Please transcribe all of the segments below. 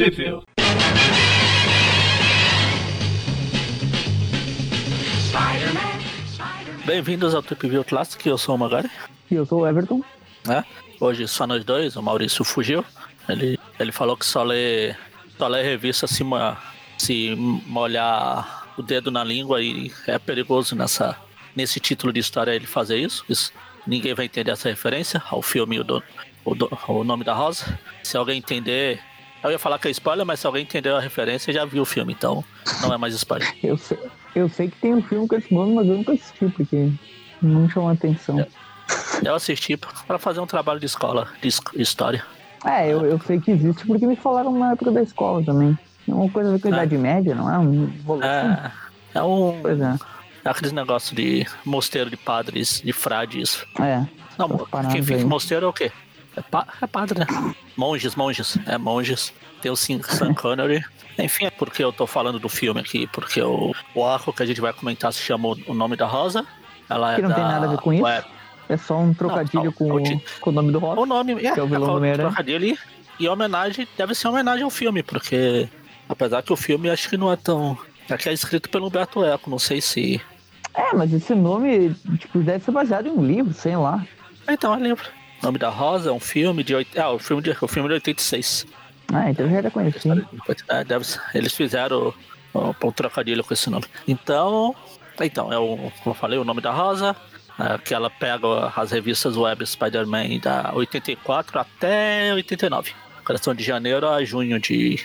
Trip Bem-vindos ao Trip View Classic, eu sou o Magari. E eu sou o Everton. É, hoje só nós dois, o Maurício fugiu. Ele, ele falou que só lê, só lê revista se, se molhar o dedo na língua e é perigoso nessa, nesse título de história ele fazer isso. isso ninguém vai entender essa referência ao filme do, o, do, o nome da Rosa. Se alguém entender. Eu ia falar que é spoiler, mas se alguém entendeu a referência, já viu o filme, então não é mais spoiler. eu, sei, eu sei que tem um filme com esse nome, mas eu nunca assisti, porque não chamou atenção. Eu, eu assisti para fazer um trabalho de escola, de história. É, eu, eu sei que existe porque me falaram na época da escola também. É uma coisa com a é. Idade Média, não é? Um é, é um. Pois é. É aqueles negócios de mosteiro de padres, de frades. É. Não, quem fica mosteiro é o quê? É, pa é padre, né? Monges, monges. É monges. Tem o Sean Connery. Enfim, é porque eu tô falando do filme aqui, porque o, o arco que a gente vai comentar se chama O Nome da Rosa. Ela que é não da, tem nada a ver com isso. É, é só um trocadilho não, não, com, com o nome do Rosa. O nome, é, que é o vilão é, do trocadilho e, e homenagem, deve ser homenagem ao filme, porque apesar que o filme acho que não é tão. Aqui é escrito pelo Humberto Eco, não sei se. É, mas esse nome, tipo, deve ser baseado em um livro, sei lá. Então, é livro. Nome da Rosa, é um filme de. Ah, o filme de, o filme de 86. Ah, então já era conhecido. É, eles fizeram um trocadilho com esse nome. Então. Então, é o, como eu falei, o nome da Rosa. Que ela pega as revistas web Spider-Man da 84 até 89. Coração de janeiro a junho de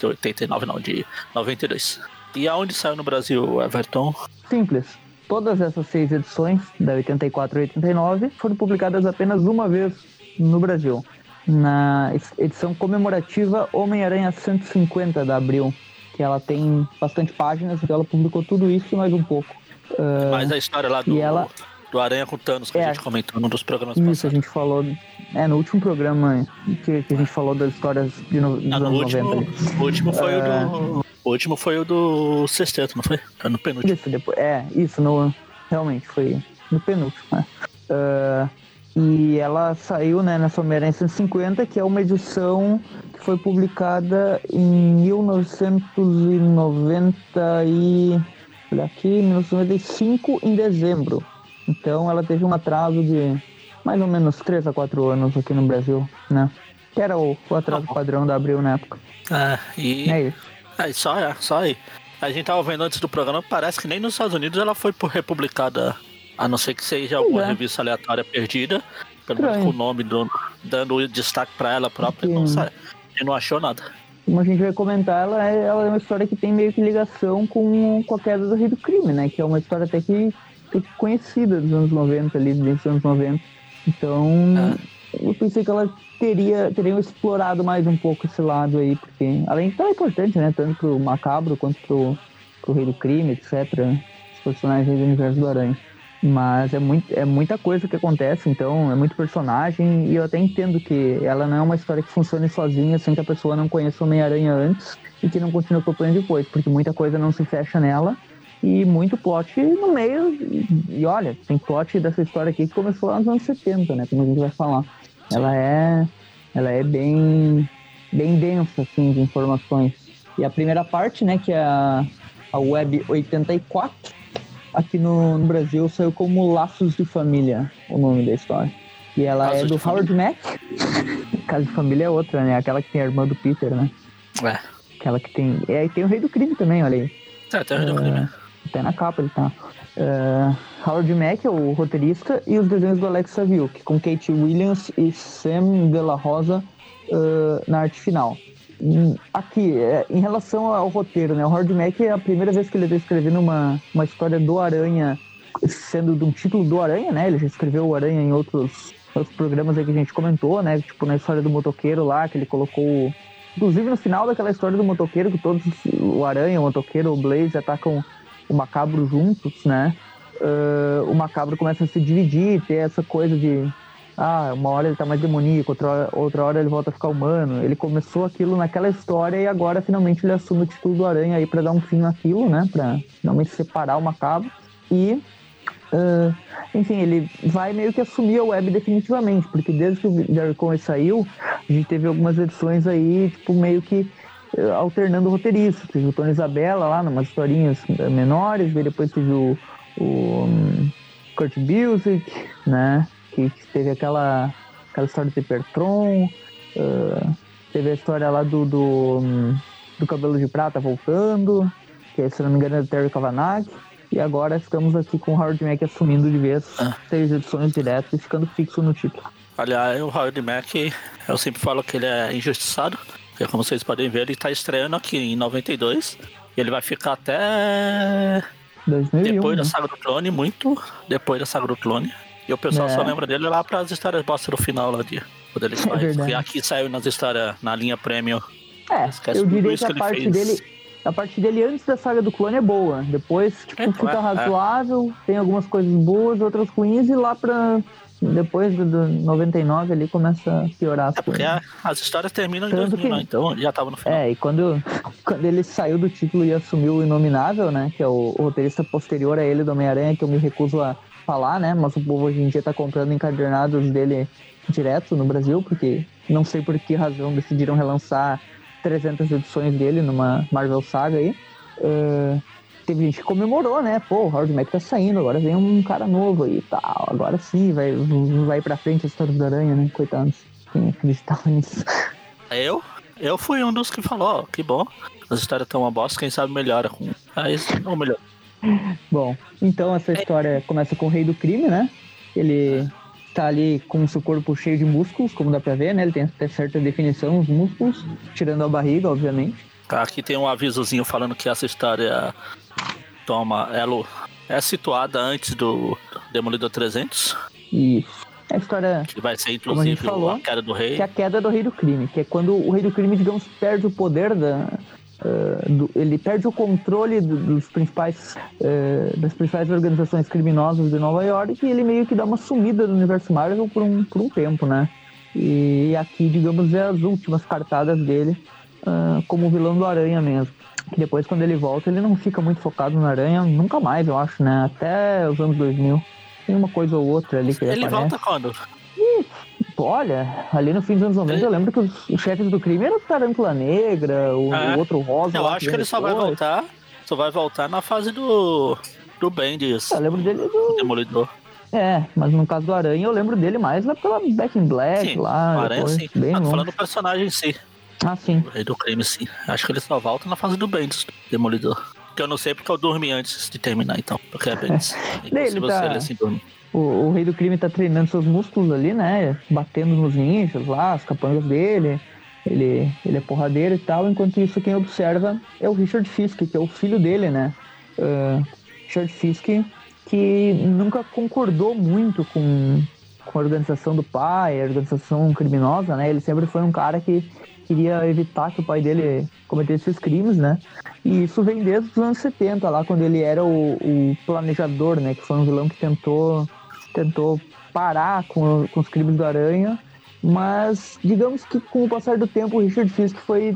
89, não, de 92. E aonde saiu no Brasil, Everton? Simples. Todas essas seis edições, da 84 e 89, foram publicadas apenas uma vez no Brasil, na edição comemorativa Homem-Aranha 150 da Abril, que ela tem bastante páginas, então ela publicou tudo isso e mais um pouco. Uh, mais a história lá do, ela... do Aranha com Thanos, que é, a gente comentou num dos programas isso, passados. Isso, a gente falou é, no último programa que, que a gente falou das histórias de no, dos ah, anos último, 90. O último foi uh, o do o último foi o do sexteto, não foi? No penúltimo. Isso, depois, é, isso, no, realmente, foi no penúltimo. Né? Uh, e ela saiu né, nessa Homem-Aranha 150, que é uma edição que foi publicada em 1990 e... Olha aqui, 1995, em dezembro. Então ela teve um atraso de mais ou menos 3 a 4 anos aqui no Brasil, né? Que era o, o atraso tá padrão da Abril na época. Ah, e... É isso. É, só, é, só aí. A gente tava vendo antes do programa, parece que nem nos Estados Unidos ela foi republicada, a não ser que seja alguma é. revista aleatória perdida, pelo menos com o nome do, dando destaque para ela própria, não sai. E não achou nada. Como a gente vai comentar, ela é, ela é uma história que tem meio que ligação com, com a queda do Rei do Crime, né? Que é uma história até que, que conhecida dos anos 90, ali, dos anos 90. Então, é. eu pensei que ela teria, teriam explorado mais um pouco esse lado aí, porque além de tão importante, né? Tanto pro Macabro quanto pro, pro Rei do Crime, etc. Os personagens do universo do Aranha. Mas é, muito, é muita coisa que acontece, então é muito personagem, e eu até entendo que ela não é uma história que funcione sozinha sem que a pessoa não conheça o Homem-Aranha antes e que não continue acompanhando depois, porque muita coisa não se fecha nela e muito plot no meio. E olha, tem plot dessa história aqui que começou lá nos anos 70, né? Como a gente vai falar. Ela é, ela é bem, bem densa, assim, de informações. E a primeira parte, né, que é a, a Web 84, aqui no, no Brasil saiu como Laços de Família, o nome da história. E ela Laços é do Howard Mack. Casa de Família é outra, né? Aquela que tem a irmã do Peter, né? É. Aquela que tem. É, e tem o Rei do Crime também, olha aí. É, tem o Rei do Crime. Até na capa ele tá. Uh, Howard Mack é o roteirista e os desenhos do Alex Saviuk, com Kate Williams e Sam De La Rosa uh, na arte final. Hum, aqui, é, em relação ao roteiro, né? O Howard Mack é a primeira vez que ele está escrevendo uma, uma história do Aranha, sendo de um título do Aranha, né? Ele já escreveu o Aranha em outros, outros programas aí que a gente comentou, né? Tipo na história do motoqueiro lá, que ele colocou. Inclusive no final daquela história do motoqueiro, que todos, o Aranha, o motoqueiro, o Blaze atacam o macabro juntos, né? Uh, o macabro começa a se dividir, ter essa coisa de ah, uma hora ele tá mais demoníaco, outra outra hora ele volta a ficar humano. Ele começou aquilo naquela história e agora finalmente ele assume o título do Aranha aí para dar um fim naquilo, né? Pra finalmente separar o macabro. E, uh, enfim, ele vai meio que assumir a web definitivamente, porque desde que o Jerry Conway saiu, a gente teve algumas edições aí, tipo, meio que alternando roteiristas. Teve o Tony Isabella lá, numas historinhas eh, menores, depois teve o, o um, Kurt Busiek, né? Que, que, teve aquela, aquela história de Pertron, uh, teve a história lá do, do, um, do Cabelo de Prata voltando, que se não me engano é do Terry Kavanagh. E agora estamos aqui com o Howard Mack assumindo de vez ah. seis edições direto e ficando fixo no título. Aliás, o Howard Mack, eu sempre falo que ele é injustiçado, porque como vocês podem ver, ele está estreando aqui em 92 e ele vai ficar até 2001, depois né? da saga do clone, muito depois da saga do clone. E o pessoal é. só lembra dele lá para as histórias bosta do final lá de quando ele sai. É e aqui saiu nas histórias na linha Premium. É, eu diria que a que parte dele a parte dele antes da saga do clone é boa. Depois, tipo, é, fica é, razoável, é. tem algumas coisas boas, outras ruins, e lá pra. Depois do, do 99 ali começa a piorar as é porque a, as histórias terminam em 2000, que, né? então já tava no final. É, e quando, quando ele saiu do título e assumiu o Inominável, né? Que é o, o roteirista posterior a ele do Homem-Aranha, que eu me recuso a falar, né? Mas o povo hoje em dia tá comprando encadernados dele direto no Brasil, porque não sei por que razão decidiram relançar 300 edições dele numa Marvel Saga aí. Uh, teve gente que comemorou, né? Pô, o Howard Mack tá saindo, agora vem um cara novo aí e tal. Agora sim, vai, vai pra frente a história do Aranha, né? Coitados. Quem acreditava nisso? Eu? Eu fui um dos que falou, ó, que bom. As histórias estão uma bosta, quem sabe melhora com. Aí, ou melhor. Bom, então essa história começa com o Rei do Crime, né? Ele tá ali com o seu corpo cheio de músculos, como dá pra ver, né? Ele tem até certa definição, os músculos, tirando a barriga, obviamente. Tá, aqui tem um avisozinho falando que essa história toma. Ela é situada antes do Demolidor 300. Isso. É a história. Que vai ser, inclusive, a, falou, a queda do rei. Que é a queda do rei do crime, que é quando o rei do crime, digamos, perde o poder da, Uh, do, ele perde o controle do, dos principais, uh, das principais organizações criminosas de Nova York e ele meio que dá uma sumida do universo Marvel por um, por um tempo, né? E aqui, digamos, é as últimas cartadas dele uh, como vilão do Aranha mesmo. Que depois, quando ele volta, ele não fica muito focado no Aranha, nunca mais, eu acho, né? Até os anos 2000. Tem uma coisa ou outra ali que ele, ele volta quando? olha, ali no fim dos anos 90 eu lembro que os, os chefes do crime eram o Tarântula Negra, o, é. o outro Rosa. Eu acho que ele só vai voltar. Só vai voltar na fase do. do Bendis. Eu lembro dele do. Demolidor. É, mas no caso do Aranha eu lembro dele mais lá pela Back in Black sim, lá. Aranha depois, sim. Bem ah, falando do personagem em si. Ah, sim. O rei do crime, sim. Acho que ele só volta na fase do Bendis, Demolidor. Que eu não sei porque eu dormi antes de terminar, então. Porque é Bendis. se você tá... ele assim o, o rei do crime tá treinando seus músculos ali, né? Batendo nos ninjas lá, as capangas dele. Ele, ele é porradeiro e tal. Enquanto isso, quem observa é o Richard Fisk, que é o filho dele, né? Uh, Richard Fisk, que nunca concordou muito com, com a organização do pai, a organização criminosa, né? Ele sempre foi um cara que queria evitar que o pai dele cometesse esses crimes, né? E isso vem desde os anos 70, lá quando ele era o, o planejador, né? Que foi um vilão que tentou tentou parar com, com os crimes do Aranha, mas digamos que com o passar do tempo o Richard Fisk foi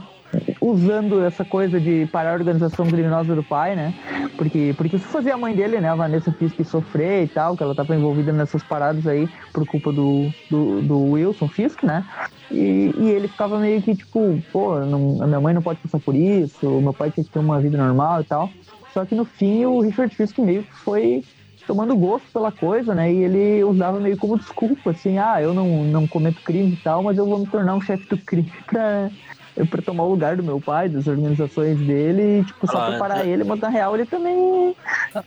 usando essa coisa de parar a organização criminosa do pai, né? Porque, porque isso fazia a mãe dele, né? A Vanessa Fisk sofrer e tal, que ela tava envolvida nessas paradas aí por culpa do, do, do Wilson Fisk, né? E, e, ele ficava meio que tipo, pô, não, a minha mãe não pode passar por isso, meu pai tinha que ter uma vida normal e tal. Só que no fim o Richard Fisk meio que foi tomando gosto pela coisa, né? E ele usava meio como desculpa, assim, ah, eu não, não cometo crime e tal, mas eu vou me tornar um chefe do crime pra, pra tomar o lugar do meu pai, das organizações dele, e, tipo, só ah, ele, mas na real ele também.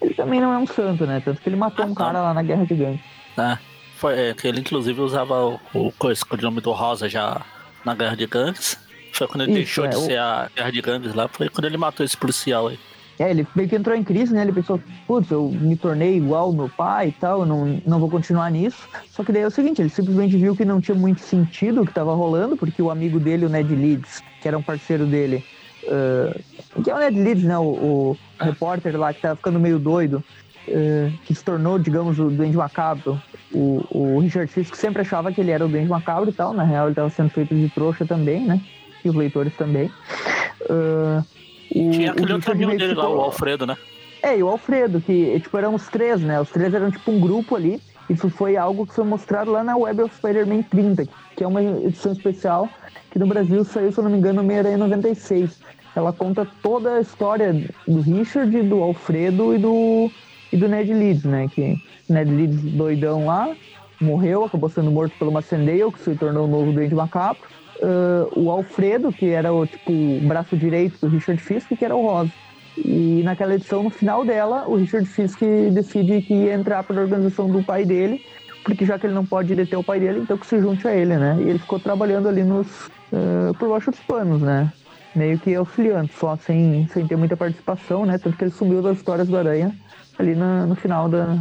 Ele também não é um santo, né? Tanto que ele matou ah, um cara lá na Guerra de Gangues. Ah, foi, é, que ele inclusive usava o, o, o nome do Rosa já na Guerra de Gangues. Foi quando ele Isso, deixou é, de o... ser a Guerra de Gangues lá, foi quando ele matou esse policial aí. É, ele meio que entrou em crise, né? Ele pensou, putz, eu me tornei igual ao meu pai e tal, eu não, não vou continuar nisso. Só que daí é o seguinte, ele simplesmente viu que não tinha muito sentido o que estava rolando, porque o amigo dele, o Ned Leeds, que era um parceiro dele, uh, que é o Ned Leeds, né? O, o ah. repórter lá que tava ficando meio doido, uh, que se tornou, digamos, o Duende Macabro. O, o Richard Fisk sempre achava que ele era o Duende Macabro e tal, na real ele estava sendo feito de trouxa também, né? E os leitores também. Uh, o, Tinha aquele outro amigo dele lá, o Alfredo, né? É, e o Alfredo, que tipo, eram os três, né? Os três eram tipo um grupo ali. Isso foi algo que foi mostrado lá na Web of Spider-Man 30, que é uma edição especial que no Brasil saiu, se eu não me engano, no Meia 96. Ela conta toda a história do Richard, do Alfredo e do, e do Ned Leeds, né? Que Ned Leeds, doidão lá, morreu, acabou sendo morto pelo Macendale, que se tornou o novo Duende Macabro. Uh, o Alfredo, que era o tipo braço direito do Richard Fisk, que era o Rosa. E naquela edição, no final dela, o Richard Fisk decide que ia entrar para a organização do pai dele, porque já que ele não pode deter o pai dele, então que se junte a ele, né? E ele ficou trabalhando ali nos uh, por baixo dos panos, né? Meio que auxiliando, só sem, sem ter muita participação, né? Tanto que ele sumiu das histórias do Aranha ali na, no final da,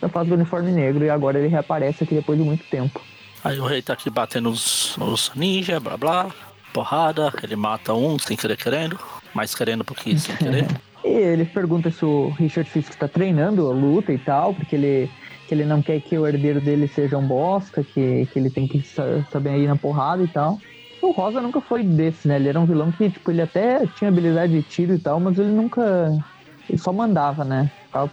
da fase do uniforme negro e agora ele reaparece aqui depois de muito tempo. Aí o rei tá aqui batendo nos ninja, blá blá, porrada, ele mata um sem querer querendo, mais querendo porque sem querer. e ele pergunta se o Richard Fisk está treinando a luta e tal, porque ele, que ele não quer que o herdeiro dele seja um bosta, que, que ele tem que saber ir na porrada e tal. O Rosa nunca foi desse, né? Ele era um vilão que, tipo, ele até tinha habilidade de tiro e tal, mas ele nunca. Ele só mandava, né? ficava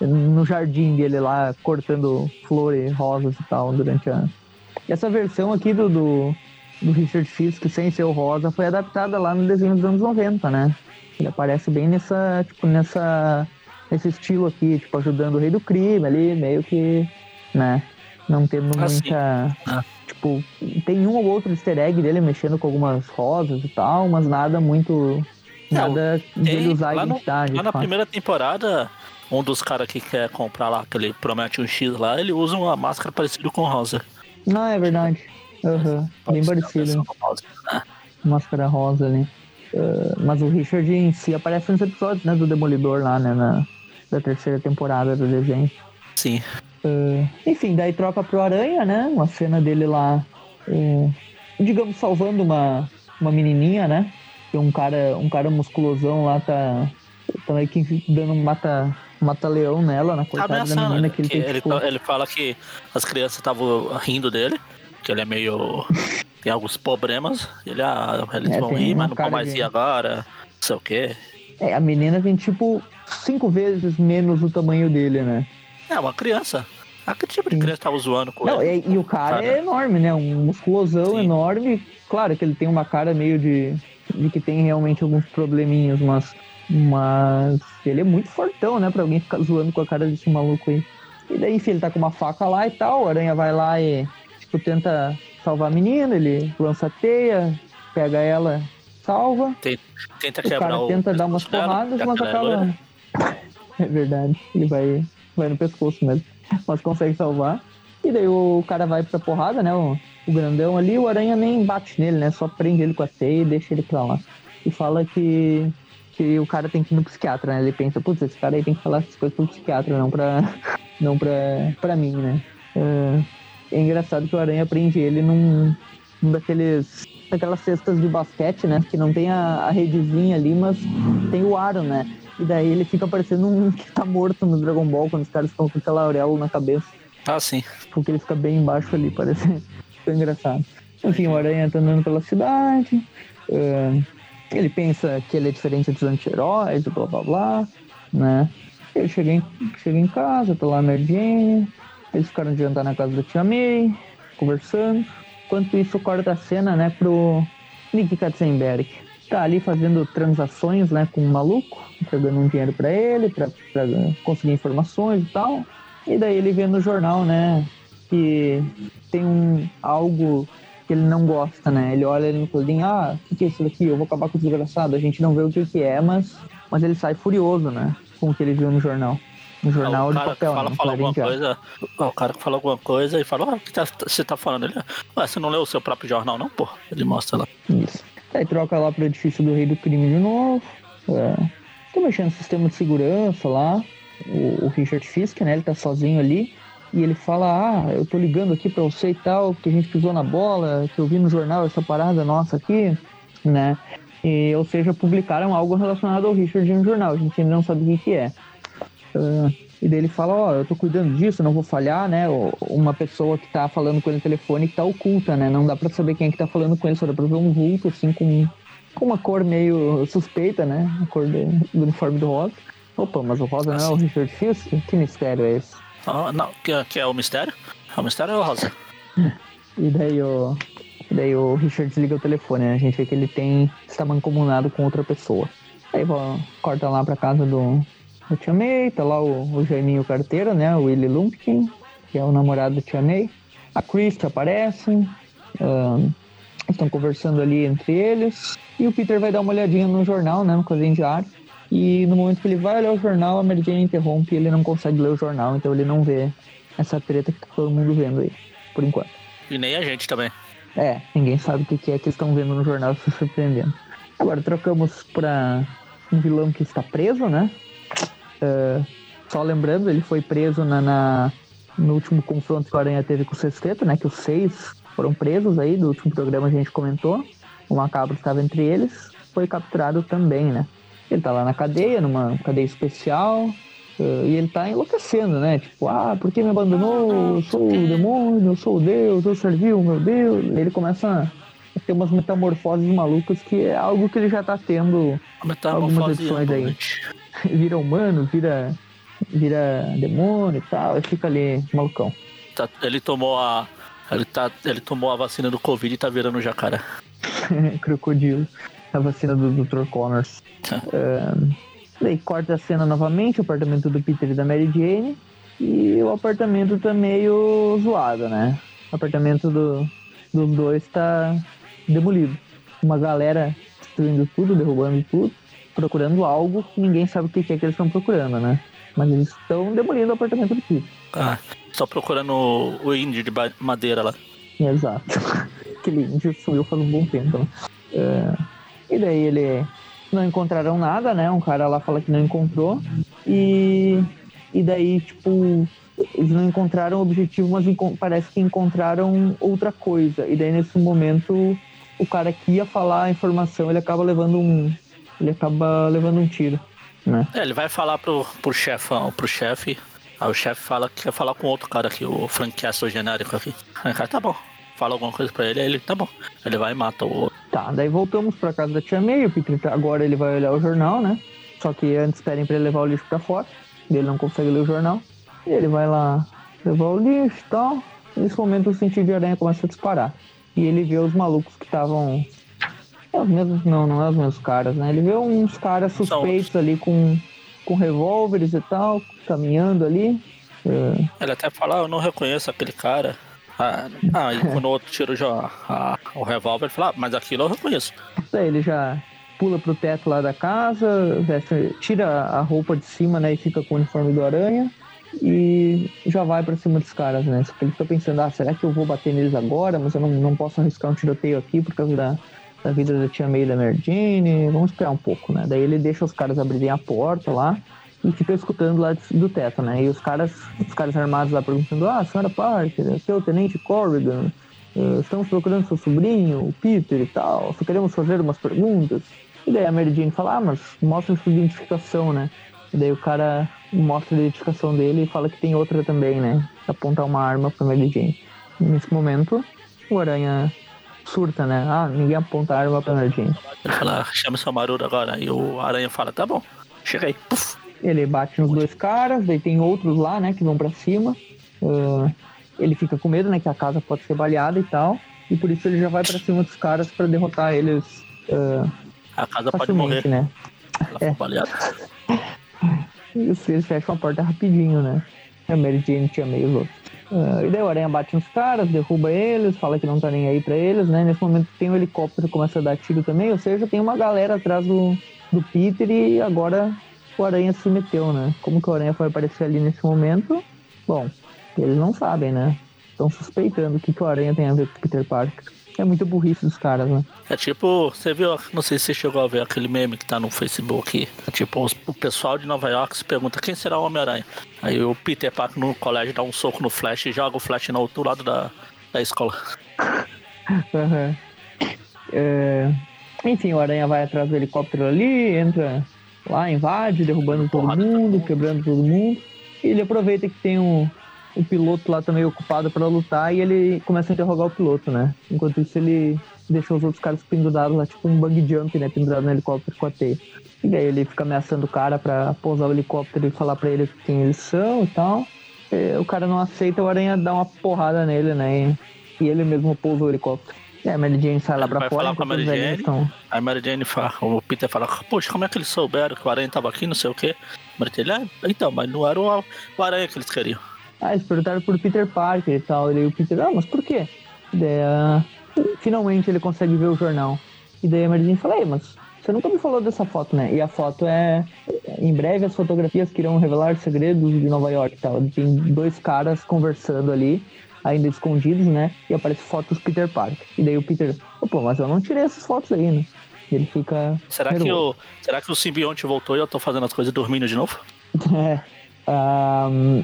no jardim dele lá, cortando flores, rosas e tal, durante a. Essa versão aqui do, do, do Richard Fisk, sem ser o rosa, foi adaptada lá no desenho dos anos 90, né? Ele aparece bem nessa, tipo, nessa, nesse estilo aqui, tipo, ajudando o rei do crime ali, meio que, né? Não tendo ah, muita. Ah. Tipo, tem um ou outro easter egg dele mexendo com algumas rosas e tal, mas nada muito Nada dele usar lá. No, lá na primeira temporada, um dos caras que quer comprar lá, que ele promete um X lá, ele usa uma máscara parecida com rosa. Não, é verdade. Uhum. Bem parecido. Né? Máscara rosa ali. Uh, mas o Richard em si aparece nos episódios né, do Demolidor lá, né? Na, da terceira temporada do desenho. Sim. Uh, enfim, daí troca pro Aranha, né? Uma cena dele lá, uh, digamos, salvando uma, uma menininha, né? Tem um cara, um cara musculosão lá tá, tá meio que dando um mata, mata-leão nela, na coitada da menina que ele que tem ele, tipo... ele fala que as crianças estavam rindo dele, que ele é meio. tem alguns problemas. Ele, ah, eles é, vão rir, mas não vão mais de... ir agora, não sei o quê. É, a menina tem tipo cinco vezes menos o tamanho dele, né? É, uma criança. Ah, que tipo de Sim. criança tava zoando com não, ele? E, e o cara, cara, é enorme, né? Um musculosão Sim. enorme. Claro que ele tem uma cara meio de de que tem realmente alguns probleminhas, mas, mas ele é muito fortão, né? Pra alguém ficar zoando com a cara desse maluco aí. E daí, enfim, ele tá com uma faca lá e tal, o Aranha vai lá e, tipo, tenta salvar a menina, ele lança a teia, pega ela, salva. Tenta, quebrar o cara tenta dar umas porradas, mas acaba... É verdade, ele vai, vai no pescoço mesmo, mas consegue salvar. E daí o cara vai pra porrada, né? O, o grandão ali, o Aranha nem bate nele, né? Só prende ele com a teia e deixa ele pra lá. E fala que, que o cara tem que ir no psiquiatra, né? Ele pensa, putz, esse cara aí tem que falar essas coisas pro psiquiatra, não pra, não pra, pra mim, né? É, é engraçado que o Aranha prende ele num, num daqueles aquelas cestas de basquete, né? Que não tem a, a redezinha ali, mas tem o aro, né? E daí ele fica parecendo um que tá morto no Dragon Ball quando os caras estão com aquela auréola na cabeça. Ah, sim. Porque ele fica bem embaixo ali, parece foi engraçado. Enfim, o Aranha tá andando pela cidade. Uh, ele pensa que ele é diferente dos anti-heróis, blá blá blá, né? Ele chega em, chega em casa, tá lá na Mary Eles ficaram de jantar na casa da tia May, conversando. Enquanto isso, corta a cena, né, pro Nick Katzenberg. Tá ali fazendo transações, né, com um maluco, entregando um dinheiro para ele, para conseguir informações e tal. E daí ele vê no jornal, né, que tem um algo que ele não gosta, né? Ele olha no quadrinho, ah, o que, que é isso daqui? Eu vou acabar com o desgraçado. A gente não vê o que, que é, mas, mas ele sai furioso, né? Com o que ele viu no jornal. No jornal de papel, fala, né? fala alguma coisa, o cara que fala alguma coisa e fala, ah, o que tá, você tá falando? Ele, Ué, você não leu o seu próprio jornal, não, pô? Ele mostra lá. Isso. Aí troca lá pro edifício do Rei do Crime de novo. É. Tô mexendo no sistema de segurança lá. O, o Richard Fisk, né? Ele tá sozinho ali e ele fala: Ah, eu tô ligando aqui pra você e tal, que a gente pisou na bola, que eu vi no jornal essa parada nossa aqui, né? E, ou seja, publicaram algo relacionado ao Richard no jornal, a gente ainda não sabe o que, que é. Uh, e daí ele fala: Ó, oh, eu tô cuidando disso, não vou falhar, né? Uma pessoa que tá falando com ele no telefone que tá oculta, né? Não dá pra saber quem é que tá falando com ele, só dá pra ver um vulto, assim, com, com uma cor meio suspeita, né? A cor do, do uniforme do Rosa. Opa, mas o Rosa não é o Richard Fisk? Que mistério é esse? Ah, não, que, que é o mistério? É o mistério ou o Rosa? E daí o, daí o Richard desliga o telefone, né? A gente vê que ele tem. está mancomunado com outra pessoa. Aí ó, corta lá pra casa do, do Tia May, tá lá o, o Jaiminho Carteira, né? O Willy Lumpkin, que é o namorado do Tia May. A Christie aparece. Estão conversando ali entre eles. E o Peter vai dar uma olhadinha no jornal, né? No quadrinho diário. E no momento que ele vai olhar o jornal, a Mary Jane interrompe e ele não consegue ler o jornal, então ele não vê essa treta que tá todo mundo vendo aí, por enquanto. E nem a gente também. É, ninguém sabe o que é que estão vendo no jornal se surpreendendo. Agora trocamos para um vilão que está preso, né? Uh, só lembrando, ele foi preso na, na, no último confronto que o Aranha teve com o Sexteto, né? Que os seis foram presos aí, do último programa a gente comentou. O Macabro estava entre eles, foi capturado também, né? Ele tá lá na cadeia, numa cadeia especial, uh, e ele tá enlouquecendo, né? Tipo, ah, por que me abandonou? Eu sou o demônio, eu sou o Deus, eu servi o meu Deus. Ele começa a ter umas metamorfoses malucas que é algo que ele já tá tendo algumas edições aí. vira humano, vira, vira demônio e tal, e fica ali malucão. Tá, ele tomou a. Ele, tá, ele tomou a vacina do Covid e tá virando jacaré. Crocodilo a vacina do Dr. Connors. uh, daí corta a cena novamente, o apartamento do Peter e da Mary Jane. E o apartamento tá meio zoado, né? O apartamento do, dos dois tá demolido. Uma galera destruindo tudo, derrubando tudo, procurando algo que ninguém sabe o que é que eles estão procurando, né? Mas eles estão demolindo o apartamento do Peter. Ah, só procurando o índio de madeira lá. Exato. Aquele índio sumiu faz um bom tempo, né? Uh, e daí ele não encontraram nada, né? Um cara lá fala que não encontrou. E, e daí, tipo, eles não encontraram o objetivo, mas parece que encontraram outra coisa. E daí, nesse momento, o cara que ia falar a informação, ele acaba levando um. Ele acaba levando um tiro. Né? É, ele vai falar pro, pro chefão, pro chefe. Aí o chefe fala que quer falar com outro cara aqui, o Frank genérico aqui. Aí o cara, tá bom. Fala alguma coisa pra ele, aí ele, tá bom. Ele vai e mata o outro. Tá, daí voltamos pra casa da tia May, o Peter tá, agora ele vai olhar o jornal, né? Só que antes pedem pra ele levar o lixo pra fora, ele não consegue ler o jornal. E ele vai lá levar o lixo e tal. Nesse momento o sentido de aranha começa a disparar. E ele vê os malucos que estavam. É os mesmos. Não, não é os mesmos caras, né? Ele vê uns caras suspeitos ali com, com revólveres e tal, caminhando ali. É... Ele até fala, ah, eu não reconheço aquele cara. Ah, ah e quando o outro tira já a, o revólver, ele fala, ah, mas aquilo eu reconheço. Daí ele já pula pro teto lá da casa, veste, tira a roupa de cima, né, e fica com o uniforme do aranha e já vai para cima dos caras, né? Só que ele fica pensando, ah, será que eu vou bater neles agora? Mas eu não, não posso arriscar um tiroteio aqui por causa da, da vida da tia May da Merdine. Vamos esperar um pouco, né? Daí ele deixa os caras abrirem a porta lá e fica escutando lá do teto, né? E os caras, os caras armados lá perguntando: Ah, senhora Parker, é o Tenente Corrigan, uh, estamos procurando seu sobrinho, o Peter e tal, só queremos fazer umas perguntas. E daí a Mary Jane fala: Ah, mas mostra sua identificação, né? E daí o cara mostra a identificação dele e fala que tem outra também, né? Apontar uma arma pra Mary Jane. Nesse momento, o Aranha surta, né? Ah, ninguém aponta a arma pra Mary Jane. Ele fala: Chama seu marido agora. E o Aranha fala: Tá bom, chega aí. Puf. Ele bate nos dois caras, daí tem outros lá, né, que vão para cima. Uh, ele fica com medo, né, que a casa pode ser baleada e tal. E por isso ele já vai para cima dos caras para derrotar eles. Uh, a casa pode morrer. né? Ela é. baleada. Isso, eles fecham a porta rapidinho, né? A Mary Jane tinha meio louco. Uh, e daí o Aranha bate nos caras, derruba eles, fala que não tá nem aí pra eles, né? Nesse momento tem um helicóptero que começa a dar tiro também, ou seja, tem uma galera atrás do, do Peter e agora o Aranha se meteu, né? Como que o Aranha foi aparecer ali nesse momento? Bom, eles não sabem, né? Estão suspeitando o que, que o Aranha tem a ver com o Peter Parker. É muito burrice dos caras, né? É tipo, você viu, não sei se você chegou a ver aquele meme que tá no Facebook. É tipo, o pessoal de Nova York se pergunta quem será o Homem-Aranha. Aí o Peter Parker no colégio dá um soco no Flash e joga o Flash no outro lado da, da escola. uhum. é... Enfim, o Aranha vai atrás do helicóptero ali, entra lá, invade, derrubando todo mundo, quebrando todo mundo. E ele aproveita que tem um, o piloto lá também ocupado para lutar e ele começa a interrogar o piloto, né? Enquanto isso ele deixa os outros caras pendurados lá, tipo um bug jump, né? Pendurado no helicóptero com a teia. E daí ele fica ameaçando o cara pra pousar o helicóptero e falar pra ele quem eles são e tal. é, o cara não aceita, o Aranha dá uma porrada nele, né? E, e ele mesmo pousa o helicóptero. É, a Mary Jane sai lá pra Vai fora. falar com a Mary Jane. estão- Aí Mary Jane fala, o Peter fala, poxa, como é que eles souberam que o Aranha tava aqui, não sei o quê. Mary Jane, ah, então, mas não era o, o Aranha que eles queriam. Ah, eles perguntaram por Peter Parker e tal. E o Peter, ah, mas por quê? Daí, ah, finalmente ele consegue ver o jornal. E daí a Mary Jane fala, ei, mas você nunca me falou dessa foto, né? E a foto é. Em breve as fotografias que irão revelar segredos de Nova York e tal. Tem dois caras conversando ali, ainda escondidos, né? E aparece fotos do Peter Parker. E daí o Peter, pô, mas eu não tirei essas fotos aí, né? E ele fica. Será que, o, será que o simbionte voltou e eu tô fazendo as coisas dormindo de novo? É. Ahn,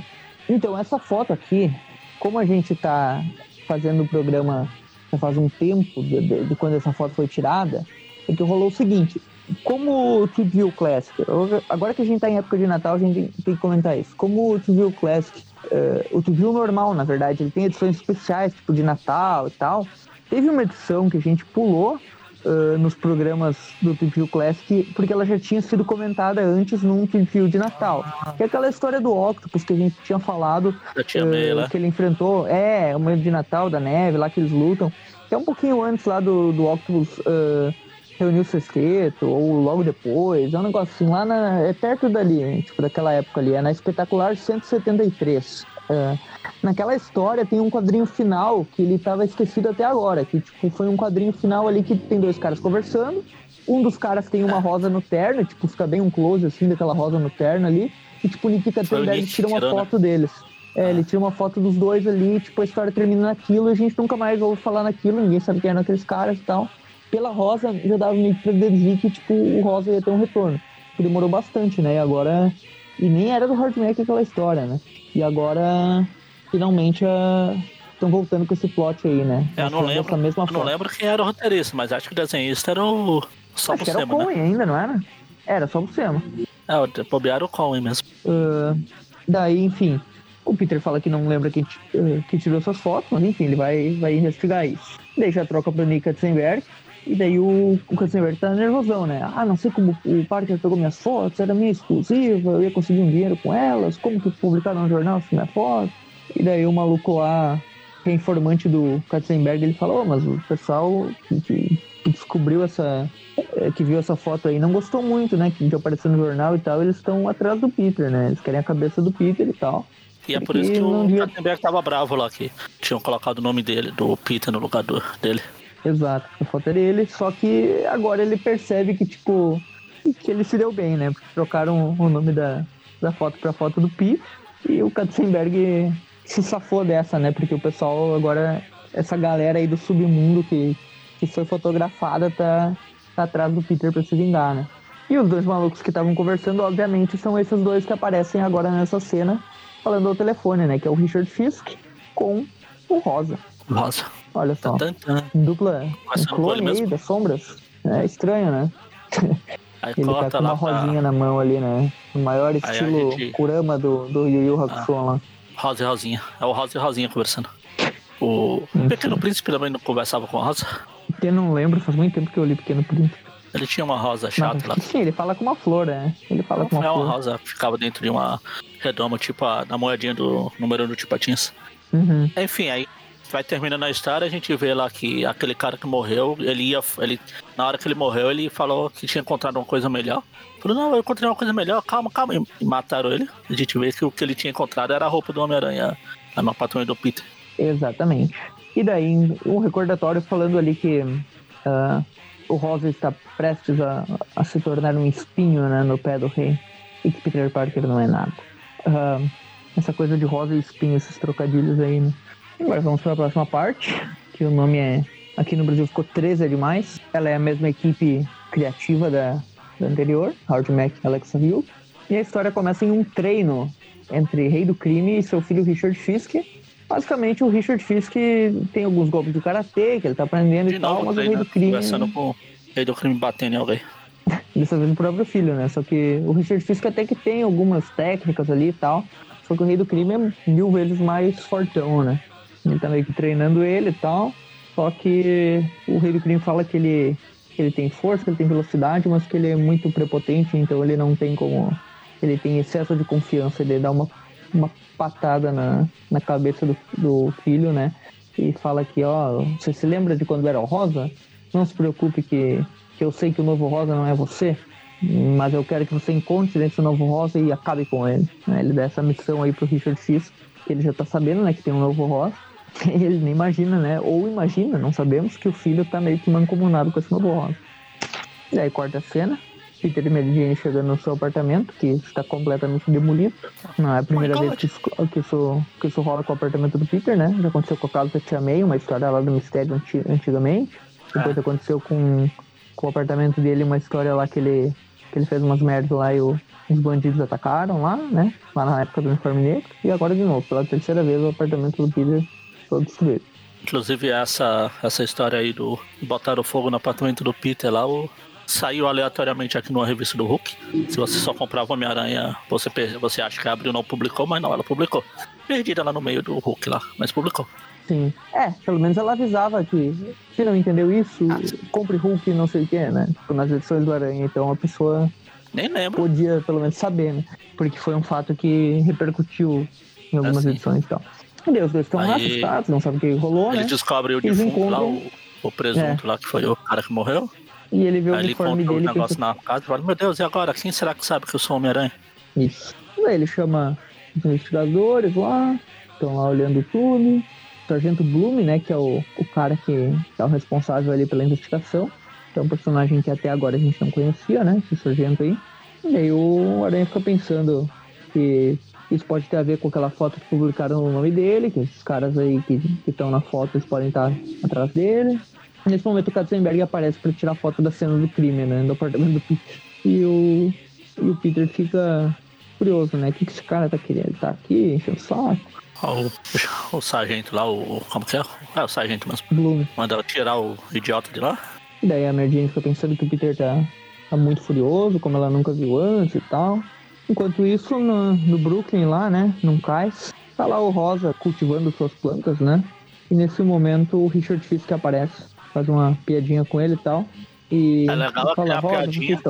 então, essa foto aqui, como a gente tá fazendo o programa já faz um tempo de, de- de quando essa foto foi tirada, é que rolou o seguinte. Como o TVO Classic, eu- agora que a gente tá em época de Natal, a gente tem, que comentar isso. Como o TVO Classic, eh, o TVO normal, na verdade, ele tem edições especiais, tipo de Natal e tal. Teve uma edição que a gente pulou ah, nos programas do TVO Classic, porque ela já tinha sido comentada antes num TVO de Natal. Que é aquela história do Octopus que a gente tinha falado, Da tia eh, May lá. que ele enfrentou, é, o momento de Natal da neve, lá que eles lutam. Que é um pouquinho antes lá do, do Octopus ah, reunir o sexteto, ou logo depois, é um negócio assim, lá na, é perto dali, tipo, daquela época ali, é na Espetacular 173. Ah, naquela história tem um quadrinho final que ele tava esquecido até agora, que tipo, foi um quadrinho final ali que tem dois caras conversando, um dos caras tem uma rosa no terno, tipo, fica bem um close assim daquela rosa no terno ali, e tipo, o o Cattenberg Nick tira uma né? foto deles. É, ele tira uma foto dos dois ali, tipo, a história termina naquilo e a gente nunca mais ouve falar naquilo, ninguém sabe quem eram aqueles caras e tal. Pela Rosa, já dava meio que pra deduzir que, tipo, o Rosa ia ter um retorno. Que demorou bastante, né? E agora... E nem era do Hardmaker aquela história, né? E agora, finalmente, estão voltando com esse plot aí, né? É, Eu não Mostrando lembro. Essa mesma Eu não lembro quem era o roteirista, mas acho que o desenhista era o. Só Acho que era o Buscema, né? Ainda, não era? Era, só o Buscema. É, o bobearam o Coen mesmo. Ah, daí, enfim, o Peter fala que não lembra quem, eh, que tirou essas fotos, mas enfim, ele vai, vai investigar isso. Daí já troca pro Nick Katzenberg, e daí o, o Katzenberg tá nervosão, né? Ah, não sei como o Parker pegou minhas fotos, era minha exclusiva, eu ia conseguir um dinheiro com elas, como que publicaram no jornal essa minha foto? E daí o maluco lá, que é informante do Katzenberg, ele falou, oh, mas o pessoal que, que- descobriu essa, eh, que viu essa foto aí não gostou muito, né? Que apareceu no jornal e tal, eles estão atrás do Peter, né? Eles querem a cabeça do Peter e tal. E é por isso que o Katzenberg tava bravo lá, que tinham colocado o nome dele, do Peter, no lugar do, dele. Exato, a foto é dele, só que agora ele percebe que, tipo, que ele se deu bem, né? Porque trocaram o nome da, da foto pra foto do Peter e o Katzenberg se safou dessa, né? Porque o pessoal agora, essa galera aí do submundo que, que foi fotografada tá, tá atrás do Peter pra se vingar, né? E os dois malucos que estavam conversando, obviamente, são esses dois que aparecem agora nessa cena, falando ao telefone, né? Que é o Richard Fisk com o Rosa. Rosa. Olha só. Tan, tan. Dupla, um são clone das sombras. É estranho, né? Aí Ele tá com uma lá pra rosinha na mão ali, né? O maior estilo gente- Kurama do, do Yu Yu Hakusho lá. Rosa e Rosinha. É o Rosa e Rosinha conversando. O Uhum. Pequeno Príncipe também não conversava com a Rosa. Eu não lembro, faz muito tempo que eu li Pequeno Príncipe. Ele tinha uma rosa chata lá. Sim, ele fala com uma flor, né? Ele fala com É uma uma flor. rosa, ficava dentro de uma redoma, tipo a, na moedinha do número do Tipatins. Uhum. Enfim, aí vai terminando a história, a gente vê lá que aquele cara que morreu, ele ia. Ele, na hora que ele morreu, ele falou que tinha encontrado uma coisa melhor. Falou, não, eu encontrei uma coisa melhor, calma, calma. E mataram ele. A gente vê que o que ele tinha encontrado era a roupa do Homem-Aranha, a na patrulha do Peter. Exatamente. E daí, um recordatório falando ali que ah, o Rosa está prestes a, a se tornar um espinho né, no pé do rei. E que Peter Parker não é nada. Ah, essa coisa de rosa e espinho, esses trocadilhos aí, né? Agora vamos para a próxima parte, que o nome é. Aqui no Brasil ficou 13 é demais. Ela é a mesma equipe criativa da, da anterior, Howard Mack e Alexa Hill. E a história começa em um treino entre Rei do Crime e seu filho Richard Fisk. Basicamente, o Richard Fisk tem alguns golpes de karatê que ele tá aprendendo De e tal, mas o Rei do Crime. conversando com o Rei do Crime batendo em alguém. Dessa vez o próprio filho, né? Só que o Richard Fisk até que tem algumas técnicas ali e tal. Só que o Rei do Crime é mil vezes mais fortão, né? Ele tá meio que treinando ele e tal. Só que o Rei do Crime fala que ele, que ele tem força, que ele tem velocidade, mas que ele é muito prepotente, então ele não tem como. Ele tem excesso de confiança, ele dá uma uma patada na, na cabeça do, do filho, né? E fala que, ó, você se lembra de quando era o Rosa? Não se preocupe que, que eu sei que o novo Rosa não é você, mas eu quero que você encontre esse novo Rosa e acabe com ele. Né? Ele dá essa missão aí pro Richard X, que ele já tá sabendo, né, que tem um novo Rosa. Ele nem imagina, né? Ou imagina, não sabemos, que o filho tá meio que mancomunado com esse novo Rosa. E aí corta a cena, Peter e Jane chegando no seu apartamento, que está completamente demolido. Não é a primeira vez que isso, que, isso, que isso rola com o apartamento do Peter, né? Já aconteceu com a casa Tia May, uma história lá do mistério antigamente. Depois é. aconteceu com, com o apartamento dele, uma história lá que ele, que ele fez umas merdas lá e o, os bandidos atacaram lá, né? Lá na época do uniforme negro. E agora de novo, pela terceira vez, o apartamento do Peter Inclusive essa, essa história aí do botar o fogo no apartamento do Peter lá, o, saiu aleatoriamente aqui numa revista do Hulk. Se você só comprava Homem-Aranha, você, você acha que abriu não publicou, mas não, ela publicou. Perdida lá no meio do Hulk lá, mas publicou. Sim. É, pelo menos ela avisava que se não entendeu isso, ah. compre Hulk não sei o que, né? Tipo, nas edições do Aranha. Então a pessoa Nem lembro. podia pelo menos saber, né? Porque foi um fato que repercutiu em algumas assim. edições e tal. E os dois estão Aí... assustados, não sabem o que rolou, Ele né? descobre o defunto lá, o, o presunto é. lá, que foi o cara que morreu. E ele vê o Aí uniforme ele dele. Um negócio na casa e fala, meu Deus, e agora? Quem será que sabe que eu sou Homem-Aranha? Isso. Aí ele chama os investigadores lá, estão lá olhando tudo. O Sargento Bloom, né, que é o, o cara que, que é o responsável ali pela investigação. Que é um personagem que até agora a gente não conhecia, né? Esse sargento aí. E aí o Aranha fica pensando que isso pode ter a ver com aquela foto que publicaram o nome dele, que esses caras aí que estão na foto eles podem estar atrás dele. Nesse momento o Katzenberg aparece para tirar foto da cena do crime, né? Do apartamento do Peter. E o, e o Peter fica curioso, né? O que, que esse cara tá querendo? Ele tá aqui, enchendo o saco. O, o, sargento lá, o. Como que é? É o sargento mesmo. Bloom. Manda tirar o idiota de lá. E daí a Merdine fica pensando que o Peter tá, tá muito furioso, como ela nunca viu antes e tal. Enquanto isso, no, no Brooklyn lá, né? Num cais, tá lá o Rosa cultivando suas plantas, né? E nesse momento o Richard Fisk aparece faz uma piadinha com ele e tal. E é legal fala, a, piadinha.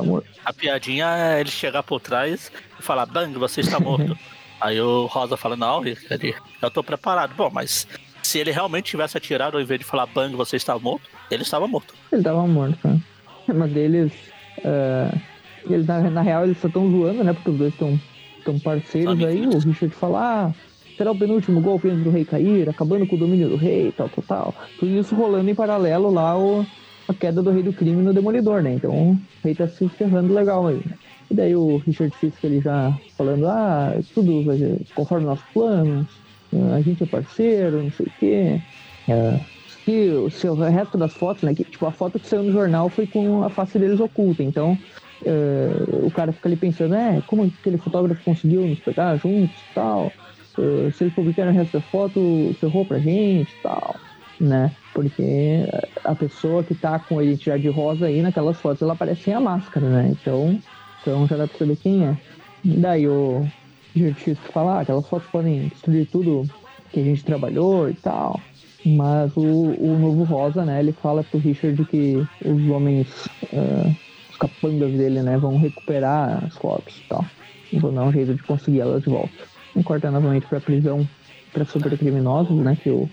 A piadinha é ele chegar por trás e falar, Bang, você está morto. Aí o Rosa fala, não, eu tô preparado. Bom, mas se ele realmente tivesse atirado, ao invés de falar Bang, você está morto, ele estava morto. Ele estava morto, né? Mas deles. Uh, eles, na, na, real, eles só estão zoando, né? Porque os dois estão tão parceiros aí. O Richard fala, ah, será o penúltimo golpe antes do rei cair, acabando com o domínio do rei, tal, tal, tal. Tudo isso rolando em paralelo lá o, a queda do rei do crime no Demolidor, né? Então o rei tá se ferrando legal aí. E daí o Richard Fisk ele já falando, ah, tudo conforme nossos planos, a gente é parceiro, não sei o quê. É, que o, seu, o resto das fotos, né? Que, tipo, a foto que saiu no jornal foi com a face deles oculta, então é, o cara fica ali pensando, é, como aquele fotógrafo conseguiu nos pegar juntos e tal se eles publicaram o resto da foto, ferrou pra gente e tal, né? Porque a pessoa que tá com a identidade rosa aí naquelas fotos, ela aparece sem a máscara, né? Então, então já dá pra saber quem é. Daí o Gertista fala, ah, aquelas fotos podem destruir tudo que a gente trabalhou e tal. Mas o, o novo Rosa, né, ele fala pro Richard que os homens, uh, os capangas dele, né, vão recuperar as fotos e tal. E vão dar um jeito de conseguir elas de volta corta novamente pra prisão pra supercriminosos, né? Que o.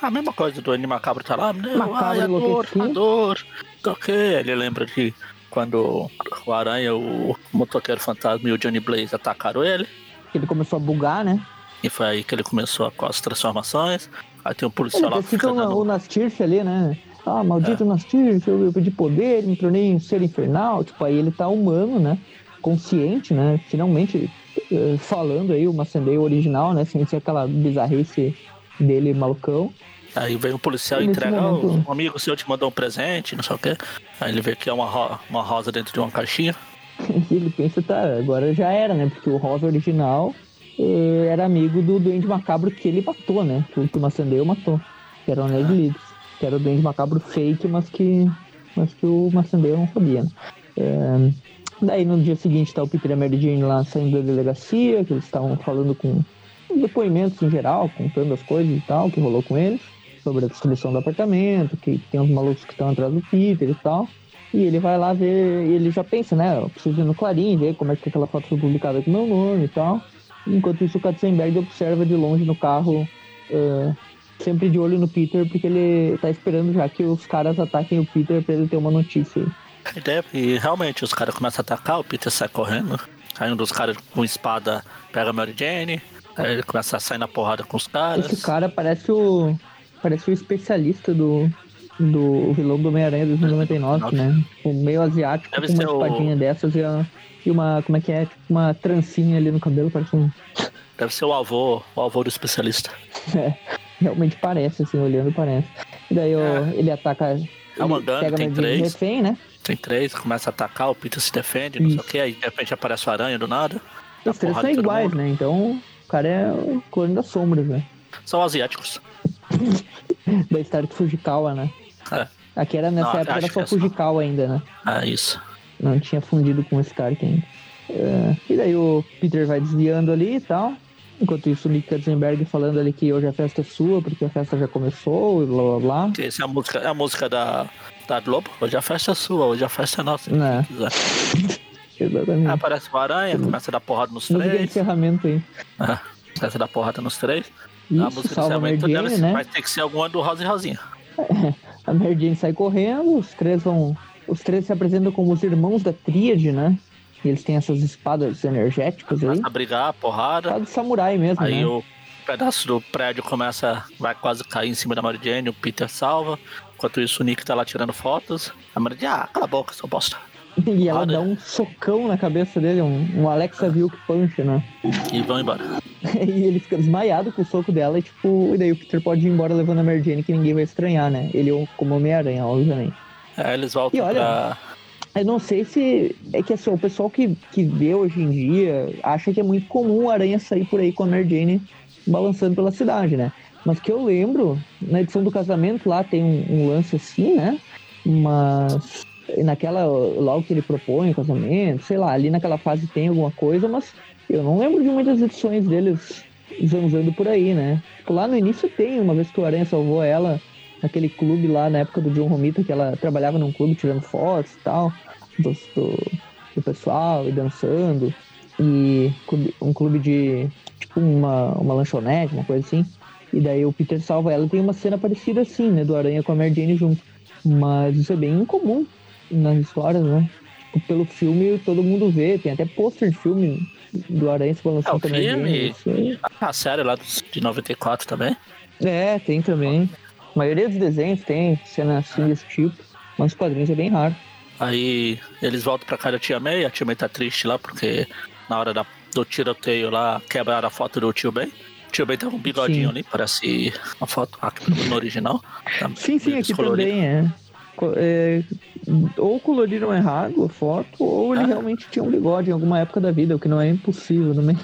A mesma coisa do Anime Macabro tá lá, né? Macabro Ai, dor, a dor. Ok, ele lembra que quando o Aranha, o Motoqueiro Fantasma e o Johnny Blaze atacaram ele. Ele começou a bugar, né? E foi aí que ele começou com as transformações. Aí tem um policial ele lá que o Nastirf ali, né? Ah, maldito é. Nastirf, eu, pedi poder, me tornei um ser infernal. Tipo, aí ele tá humano, né? Consciente, né? Finalmente eh, falando aí o Macendeio original, né? Sem ser aquela bizarrice dele malucão. Aí vem um policial e entrega, momento... um amigo seu te mandou um presente, não sei o quê. Aí ele vê que é uma, ro uma rosa dentro de uma caixinha. e ele pensa, tá, agora já era, né? Porque o rosa original eh, era amigo do Duende Macabro que ele matou, né? Que, que o Macendeio matou. Que era o Ned Leeds. Que era o Duende Macabro fake, mas que, mas que o Macendeio não sabia, né? É, Daí no dia seguinte tá o Peter e a Mary Jane lá saindo da delegacia, que eles estavam falando com depoimentos em geral, contando as coisas e tal, que rolou com eles, sobre a destruição do apartamento, que tem uns malucos que estão atrás do Peter e tal. E ele vai lá ver, ele já pensa, né? Eu preciso ir no Clarim, ver como é que aquela foto foi publicada com meu nome e tal. Enquanto isso, o Katzenberg observa de longe no carro, uh, sempre de olho no Peter, porque ele tá esperando já que os caras ataquem o Peter pra ele ter uma notícia. E realmente os caras começam a atacar, o Peter sai correndo. Aí um dos caras com espada pega a Mary Jane, aí ele começa a sair na porrada com os caras. Esse cara parece o. Parece o especialista do, do vilão do Homem-Aranha 2099, né? O meio asiático Deve com uma ser o- espadinha dessas e, a- e uma. Como é que é? Tipo uma trancinha ali no cabelo, parece um. Deve ser o avô, o avô do especialista. É, realmente parece, assim, olhando parece. E daí É. ele ataca. É uma gangue, pega tem três. refém, né? Tem três, começa a atacar, o Peter se defende, não sei o Isso. que, aí de repente aparece o aranha do nada. Os três são iguais, mundo. né? Então o cara é o clone das sombras, né? São asiáticos. Da Stark Fujikawa, né? É, Aqui era nessa Não, época era só é. Fujikawa ainda, né? é isso. Não tinha fundido com o Stark ainda. É, e daí o Peter vai desviando ali e tal. Enquanto isso, o Nick Katzenberg falando ali que hoje a festa é sua, porque a festa já começou, e blá blá blá. Essa é a música, é a música da, da Globo. Hoje a festa é sua, hoje a festa é nossa. É. quem quiser. Aí Exatamente. aparece o aranha, começa a dar porrada nos Música de três. encerramento aí. É, começa a dar porrada nos três. a Isso, música de salva a Mary encerramento ser- né? vai ter que ser alguma do Rosa e Rosinha. A Mary Jane sai correndo, os três vão. Os três se apresentam como os irmãos da tríade, né? E eles têm essas espadas energéticas aí. A brigar, porrada. Espada de samurai mesmo, Aí né? o pedaço do prédio começa, vai quase cair em cima da Mary Jane, o Peter salva. Enquanto isso, o Nick tá lá tirando fotos. A Mary Jane, ah, cala a boca, seu bosta. E ela Olha. dá um socão na cabeça dele, um, um Alexa Vilk Punch, né? E vão embora. e ele fica desmaiado com o soco dela e tipo, e daí o Peter pode ir embora levando a Mary Jane que ninguém vai estranhar, né? Ele como Homem-Aranha, obviamente. Aí eles voltam E olha, pra. Eu não sei se. É que assim, o pessoal que, que vê hoje em dia acha que é muito comum o Aranha sair por aí com a Mary Jane balançando pela cidade, né? Mas que eu lembro, na edição do casamento lá tem um, um lance assim, né? Mas naquela. Logo que ele propõe o casamento, sei lá, ali naquela fase tem alguma coisa, mas eu não lembro de muitas edições deles zanzando por aí, né? Tipo, lá no início tem, uma vez que o Aranha salvou ela naquele clube lá na época do John Romita, que ela trabalhava num clube tirando fotos e tal, do, do, do pessoal e dançando. E um clube de. tipo uma, uma lanchonete, uma coisa assim. E daí o Peter salva ela e tem uma cena parecida assim, né? Do Aranha com a Mary Jane junto. Mas isso é bem incomum nas histórias, né? Tipo, pelo filme todo mundo vê, tem até pôster de filme do Aranha se É, balançando Mary Jane. filme. Isso aí. A série lá de 94 também. É, tem também. A maioria dos desenhos tem cena assim desse tipo, mas os quadrinhos é bem raro. Aí eles voltam pra casa da tia May, a tia May tá triste lá porque na hora da- do tiroteio lá quebraram a foto do tio Ben. O tio Ben tá com um bigodinho Sim. ali, parece a foto aqui no original. Tá Sim, sim, aqui também é. É, Ou coloriram errado a foto, ou ele Ah. realmente tinha um bigode em alguma época da vida, o que não é impossível também.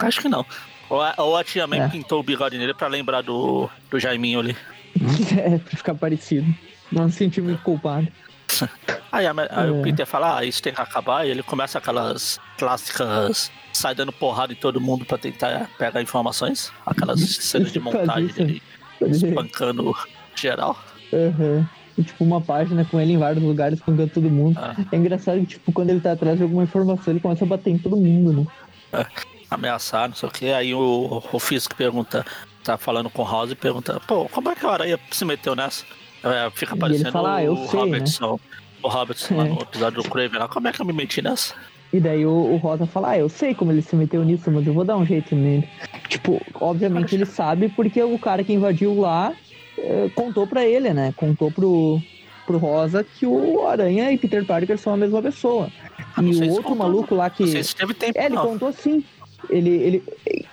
Acho que não. Ou a, ou a tia May É. pintou o bigode nele pra lembrar do, do Jaiminho ali. é, pra ficar parecido. Não se sentir muito culpado. Aí, a- aí o É. Peter fala, ah, isso tem que acabar, e ele começa aquelas clássicas, sai dando porrada em todo mundo pra tentar pegar informações, aquelas cenas de montagem dele espancando geral. Aham. E, tipo, uma página com ele em vários lugares, espancando todo mundo. Ah. É engraçado que, tipo, quando ele tá atrás de alguma informação, ele começa a bater em todo mundo, né? ameaçar, não sei o que. Aí o, o Fisk pergunta, tá falando com o House e pergunta, pô, como é que a aranha se meteu nessa? É, fica parecendo fala, "Ah, o sei, né?" Robertson. O Robertson lá É. no episódio do Craven lá, como é que eu me meti nessa? E daí o, o Rosa fala, ah, eu sei como ele se meteu nisso, mas eu vou dar um jeito nele. Tipo, obviamente ele sabe porque o cara que invadiu lá eh, contou pra ele, né? Contou pro, pro Rosa que o Aranha e Peter Parker são a mesma pessoa. Ah, E o outro contou, maluco lá que. Não sei se teve tempo, É, ele não. contou sim. Ele, ele,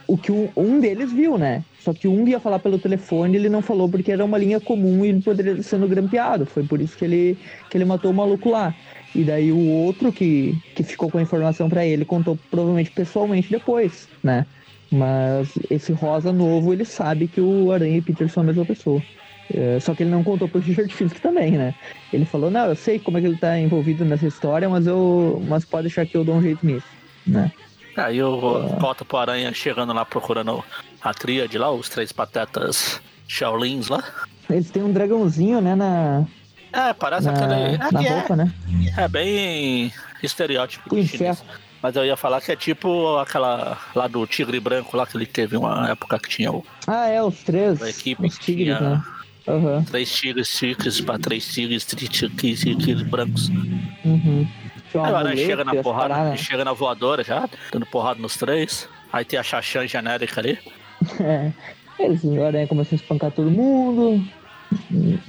o que um, um deles viu, né? Só que um ia falar pelo telefone, ele não falou porque era uma linha comum e ele poderia sendo grampeado. Foi por isso que ele, que ele matou o maluco lá. E daí o outro que, que ficou com a informação pra ele contou provavelmente pessoalmente depois, né? Mas esse rosa novo, ele sabe que o Aranha e Peter são a mesma pessoa. É, só que ele não contou pro Richard Fisk também, né? Ele falou, não, eu sei como é que ele tá envolvido nessa história, mas eu. Mas pode deixar que eu dou um jeito nisso, né? Aí eu volto pro Aranha chegando lá procurando a tríade lá, os três patetas Shaolins lá. Eles têm um dragãozinho, né, na, É, parece na, aquele. na É, é, roupa, né? é bem estereótipo O de chinês. Mas eu ia falar que é tipo aquela lá do Tigre Branco, lá que ele teve uma época que tinha o. Ah, é, os três. A equipe os tigres, tinha- né? Aham. Três tigres, tigres pra três tigres, tigres, tigres brancos. Uhum. Tinha uma Agora chega na porrada, paradas. chega na voadora já, dando porrada nos três. Aí tem a Xaxã genérica ali. É. Eles, o Aranha começa a espancar todo mundo,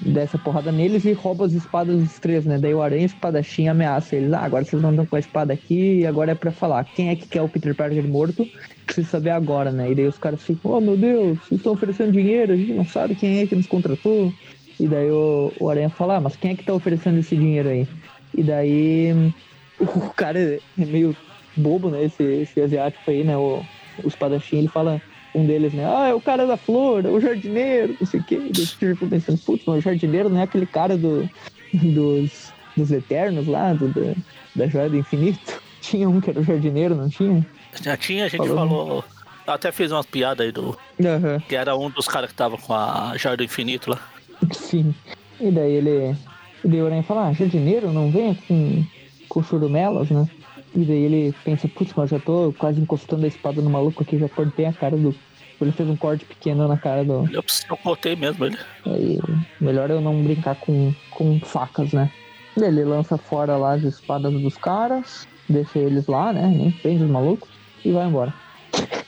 desce a porrada neles e rouba as espadas dos três, né? Daí o Aranha e o espadachim ameaça eles. Ah, agora vocês não estão com a espada aqui e agora é pra falar. Quem é que quer o Peter Parker morto? Preciso saber agora, né? E daí os caras ficam, oh meu Deus, vocês estão oferecendo dinheiro, a gente não sabe quem é que nos contratou. E daí o, o Aranha fala, ah, mas quem é que tá oferecendo esse dinheiro aí? E daí o cara é meio bobo, né? Esse, esse asiático aí, né? O, o espadachim, ele fala, um deles, né? Ah, é o cara da flor, é o jardineiro, não sei o quê. Eu fico pensando, putz, mas o jardineiro não é aquele cara do, dos, dos Eternos lá, do, do- da Joia do Infinito? Tinha um que era o jardineiro, não tinha? Já tinha, a gente Falou. falou. eu até fez umas piadas aí do. Aham. Que era um dos caras que tava com a Joia do Infinito lá. Sim. E daí ele. E daí o Aranha fala, ah, jardineiro, não venha com, com churumelas, né? E daí ele pensa, putz, mas já tô quase encostando a espada no maluco aqui, já cortei a cara do. Ele fez um corte pequeno na cara do. Eu, eu cortei mesmo ele. Aí, melhor eu não brincar com, com facas, né? Ele lança fora lá as espadas dos caras, deixa eles lá, né? Nem prende os malucos e vai embora.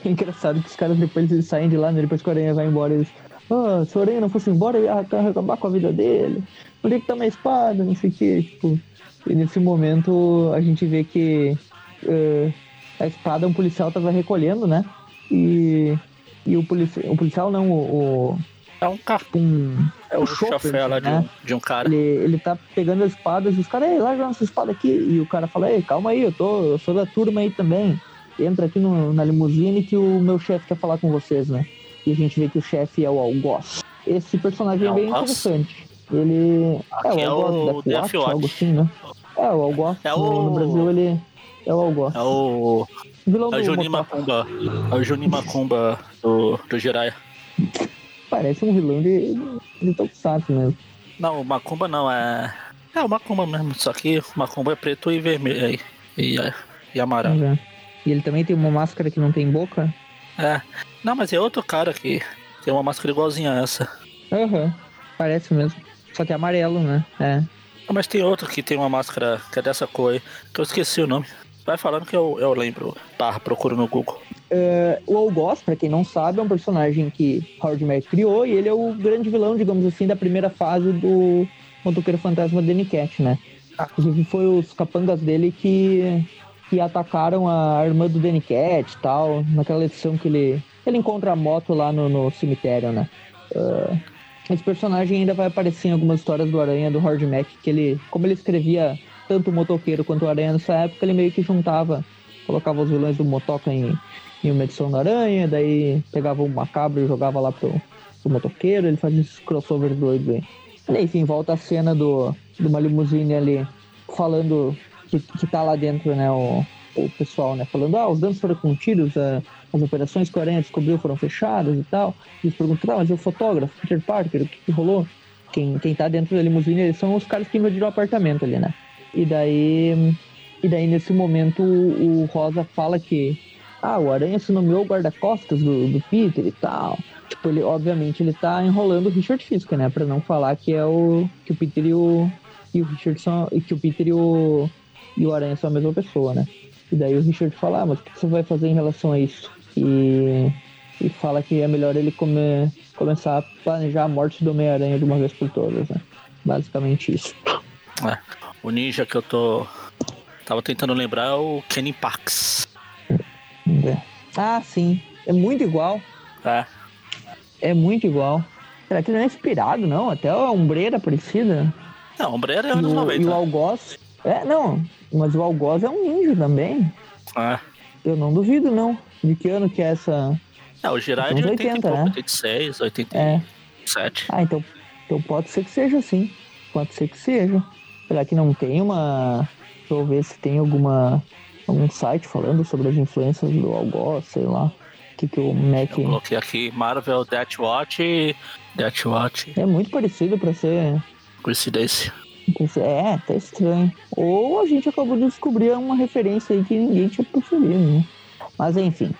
É engraçado que os caras depois eles saem de lá, né? Depois que o Aranha vai embora, eles. Ah, se o Aranha não fosse embora, eu ia acabar com a vida dele. Onde é que tá minha espada? Não sei o que. Tipo, e nesse momento a gente vê que eh, a espada um policial tava recolhendo, né? E, e o, polici o policial não, o, É um carro. o um, É o, o chofé lá de, né? um, de um cara. ele, ele tá pegando as espadas e os caras, ei, larga nossa espada aqui. E o cara fala, ei, calma aí, eu, tô, eu sou da turma aí também. Entra aqui no- na limusine que o meu chefe quer falar com vocês, né? E a gente vê que o chefe é o Algoz. Esse personagem é, bem Algoz? interessante. Ele Aqui é é o o Death Watch. algo assim, né? É, o Algoz. É o- no Brasil ele é o Algoz. É o. vilão É o Juninho. Macumba. É o Juninho Macumba do, do Jiraiya. Parece um vilão de, de Tokusatsu mesmo. Não, o Macumba não, é. É o Macumba mesmo, só que o Macumba é preto e vermelho aí. E, é- e amarelo. Uhum. E ele também tem uma máscara que não tem boca. É. Não, mas é outro cara que tem uma máscara igualzinha a essa. Aham, parece mesmo. Só que é amarelo, né? É. Ah, Mas tem outro que tem uma máscara que é dessa cor aí, que eu esqueci o nome. Vai falando que eu, eu lembro. Barra, procuro no Google. É, o Algoz, pra quem não sabe, é um personagem que Howard Mack criou e ele é o grande vilão, digamos assim, da primeira fase do Motoqueiro Fantasma Danny Cat, né? Inclusive foi os capangas dele que, que atacaram a irmã do Danny Cat e tal, naquela edição que ele, ele encontra a moto lá no, no cemitério, né? É, esse personagem ainda vai aparecer em algumas histórias do Aranha, do Howard Mack, que ele, como ele escrevia tanto o motoqueiro quanto o Aranha nessa época, ele meio que juntava, colocava os vilões do motoca em, em uma edição do Aranha, daí pegava o macabro e jogava lá pro, pro motoqueiro, ele fazia esses crossover doido aí. Enfim, volta a cena do, de uma limusine ali falando que, que tá lá dentro, né, o, o pessoal, né, falando, ah, os danos foram contidos, a- as operações que o Aranha descobriu foram fechadas e tal. Eles perguntam, tá, mas e o fotógrafo, Peter Parker, o que, que rolou? Quem, quem tá dentro da limusine, eles são os caras que invadiram o apartamento ali, né? E daí, e daí nesse momento, o, o Rosa fala que, ah, o Aranha se nomeou guarda-costas do, do Peter e tal. Tipo, ele, obviamente, ele tá enrolando o Richard Fisk, né? Pra não falar que é o, que o Peter e o, e o Richard são, e que o Peter e o, e o Aranha são a mesma pessoa, né? E daí o Richard fala, ah, mas o que você vai fazer em relação a isso? E, e fala que é melhor ele come, começar a planejar a morte do Homem-Aranha de uma vez por todas, né? Basicamente isso. É. O ninja que eu tô. Tava tentando lembrar é o Kenny Pax. É. Ah, sim. É muito igual. É. É muito igual. Será que ele não é inspirado, não? Até a ombreira parecida. Não, o Ombreira é anos o, 90. e o Algoz. É, não. Mas o Algoz é um ninja também. É. Eu não duvido, não. De que ano que é essa. É, o Jiraiya é Uns de 80, 80, e pouco, né? 86, 87. É. Ah, então, então pode ser que seja assim. Pode ser que seja. Será que não tem uma. Deixa eu ver se tem alguma. algum site falando sobre as influências do Algoz, sei lá. O que, que o Mac. Eu coloquei aqui Marvel Death Watch e Death Watch É muito parecido pra ser. coincidência. É, tá estranho. Ou a gente acabou de descobrir uma referência aí que ninguém tinha percebido, né? Mas enfim,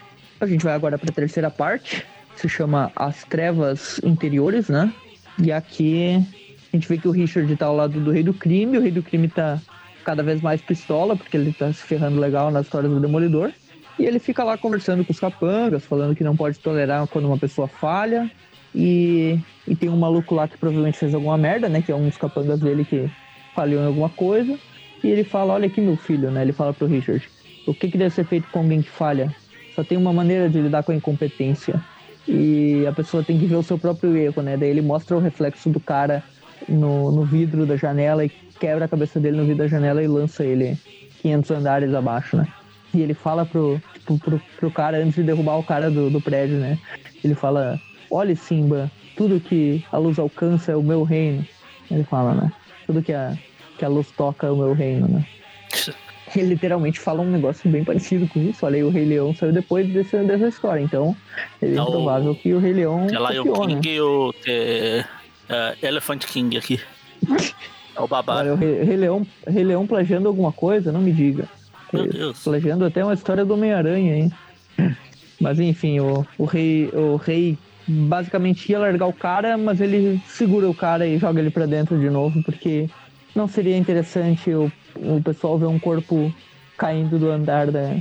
a gente vai agora para a terceira parte, se chama As Trevas Interiores, né? E aqui a gente vê que o Richard tá ao lado do Rei do Crime, o Rei do Crime tá cada vez mais pistola, porque ele tá se ferrando legal nas histórias do Demolidor. E ele fica lá conversando com os capangas, falando que não pode tolerar quando uma pessoa falha. E, e tem um maluco lá que provavelmente fez alguma merda, né? Que é um dos capangas dele que falhou em alguma coisa. E ele fala: Olha aqui, meu filho, né? Ele fala pro Richard: O que, que deve ser feito com alguém que falha? Só tem uma maneira de lidar com a incompetência. E a pessoa tem que ver o seu próprio erro, né? Daí ele mostra o reflexo do cara no, no vidro da janela e quebra a cabeça dele no vidro da janela e lança ele 500 andares abaixo, né? E ele fala pro, tipo, pro, pro cara, antes de derrubar o cara do, do prédio, né? Ele fala: Olhe, Simba, tudo que a luz alcança é o meu reino. Ele fala, né? Tudo que a, que a luz toca é o meu reino, né? Ele literalmente fala um negócio bem parecido com isso. Olha aí, o Rei Leão saiu depois desse, dessa história. Então, é bem provável que o Rei Leão. É lá o King né? e o é, é, Elephant King aqui. É o babá. Olha, o Rei, Rei, Leão, Rei Leão plagiando alguma coisa, não me diga. Meu Deus. Plagiando até uma história do Homem-Aranha, hein? Mas enfim, o, o, rei, o rei basicamente ia largar o cara, mas ele segura o cara e joga ele para dentro de novo, porque não seria interessante o, o pessoal ver um corpo caindo do andar da,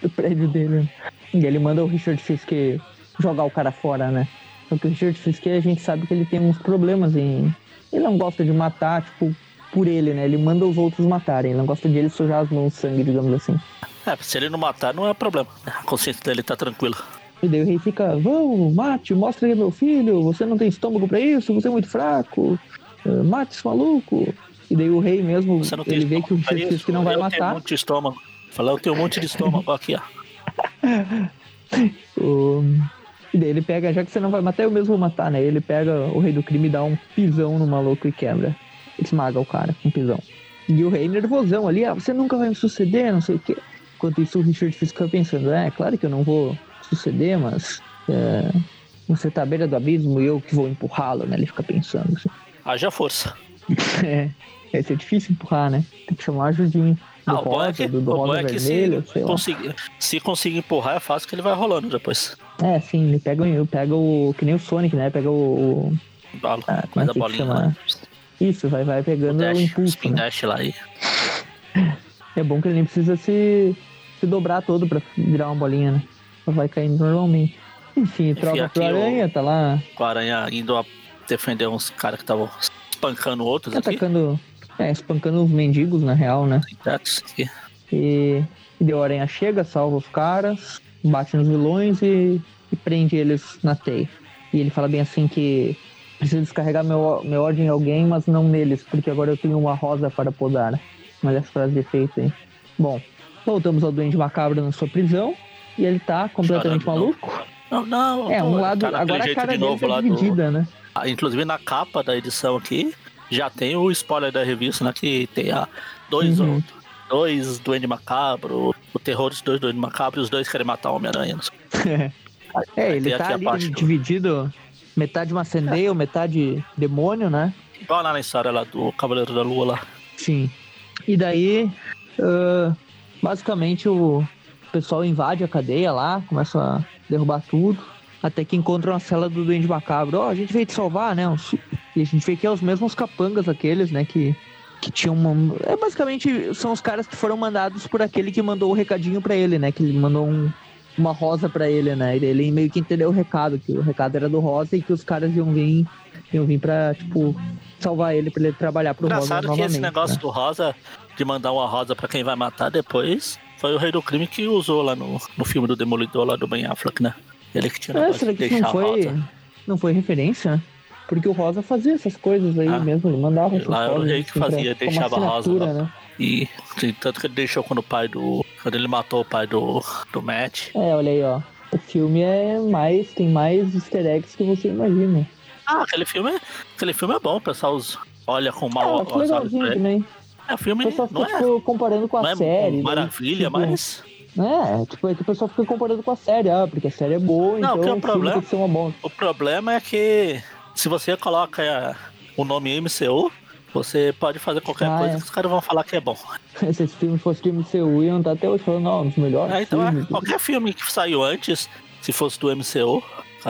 do prédio dele. E ele manda o Richard Fisk jogar o cara fora, né? Só que o Richard Fisk, a gente sabe que ele tem uns problemas em... Ele não gosta de matar, tipo, por ele, né? Ele manda os outros matarem. Ele não gosta de ele sujar as mãos de sangue, digamos assim. É, se ele não matar, não é problema. A consciência dele tá tranquila. E daí o rei fica, vamos, mate, mostra aí meu filho, você não tem estômago para isso, você é muito fraco, mate esse maluco. E daí o rei mesmo, ele vê que o Richard diz que não vai eu matar. Tenho um monte de estômago. Falar, eu tenho um monte de estômago aqui, ó. o... E daí ele pega, já que você não vai matar, eu mesmo vou matar, né? Ele pega o rei do crime e dá um pisão no maluco e quebra. Esmaga o cara com um pisão. E o rei nervosão ali, ah, você nunca vai me suceder, não sei o quê. Enquanto isso o Richard fica pensando, é, claro que eu não vou suceder, mas é, você tá à beira do abismo e eu que vou empurrá-lo, né? Ele fica pensando assim. Haja força. é, vai ser difícil empurrar, né? Tem que chamar a ajudinha. Do ah, rosa, é que, do, do rosa é vermelho, se, conseguir, se conseguir empurrar, é fácil que ele vai rolando depois. É, sim, ele pega, pega o. Que nem o Sonic, né? Pega o. Balo, ah, como é que bolinha, chama? Isso, vai, vai pegando o, dash, o impulso. Spin né? lá aí. É bom que ele nem precisa se, se dobrar todo pra virar uma bolinha, né? vai caindo normalmente. Enfim, troca pro Aranha, o, tá lá. O Aranha indo a defender uns caras que estavam espancando outros tá Atacando, aqui. É, espancando os mendigos, na real, né? E, e deu o Aranha chega, salva os caras, bate nos vilões e, e prende eles na teia. E ele fala bem assim que preciso descarregar meu, meu ódio em alguém, mas não neles, porque agora eu tenho uma rosa para podar. Mas essa frase de efeito aí. Bom, voltamos ao Duende Macabro na sua prisão e ele tá completamente maluco. Não, não. É, um lado. Agora a cara de dele tá dividida, do... né? Ah, inclusive na capa da edição aqui, já tem o spoiler da revista, né? Que tem a dois, uhum. dois Duende Macabro, o terror dos dois Duende Macabro, e os dois querem matar o Homem-Aranha. É, ele tá ali dividido, do... metade macendeio, metade demônio, né? Igual lá na história lá do Cavaleiro da Lua lá. Sim. E daí, uh, basicamente o pessoal invade a cadeia lá, começa a derrubar tudo. Até que encontram a cela do Duende Macabro. Ó, oh, a gente veio te salvar, né? E a gente vê que é os mesmos capangas aqueles, né? Que, que tinham uma... É, basicamente, são os caras que foram mandados por aquele que mandou o recadinho para ele, né? Que ele mandou um, uma rosa para ele, né? E ele meio que entendeu o recado, que o recado era do Rosa e que os caras iam vir, iam vir pra, tipo, salvar ele, pra ele trabalhar pro Engraçado Rosa que esse negócio né? do Rosa, de mandar uma rosa para quem vai matar depois, foi o Rei do Crime que usou lá no, no filme do Demolidor lá do Ben Affleck, né? Ele que tinha é, será que não foi, rosa. não foi referência? Porque o Rosa fazia essas coisas aí ah, mesmo, ele mandava essas lá. Lá o rei que assim, fazia, pra, deixava rosa lá. Né? E tanto que ele deixou quando o pai do. Quando ele matou o pai do, do Matt. É, olha aí, ó. O filme é mais. tem mais easter eggs que você imagina. Ah, aquele filme, aquele filme é bom, o pessoal olha com mal ah, legalzinho também. É, o filme o pessoal não fica, é, comparando com a não é série. É maravilha, tipo, mas. É, tipo, é que o pessoal fica comparando com a série, ah, porque a série é boa, não, então o problema, tem que ser uma boa. O problema é que se você coloca o nome MCU, Você pode fazer qualquer Ah, coisa é. que os caras vão falar que é bom. Se esse filme fosse de MCU, iam estar até hoje falando, não, um dos melhores É, então, é, filmes. qualquer filme que saiu antes, se fosse do MCU,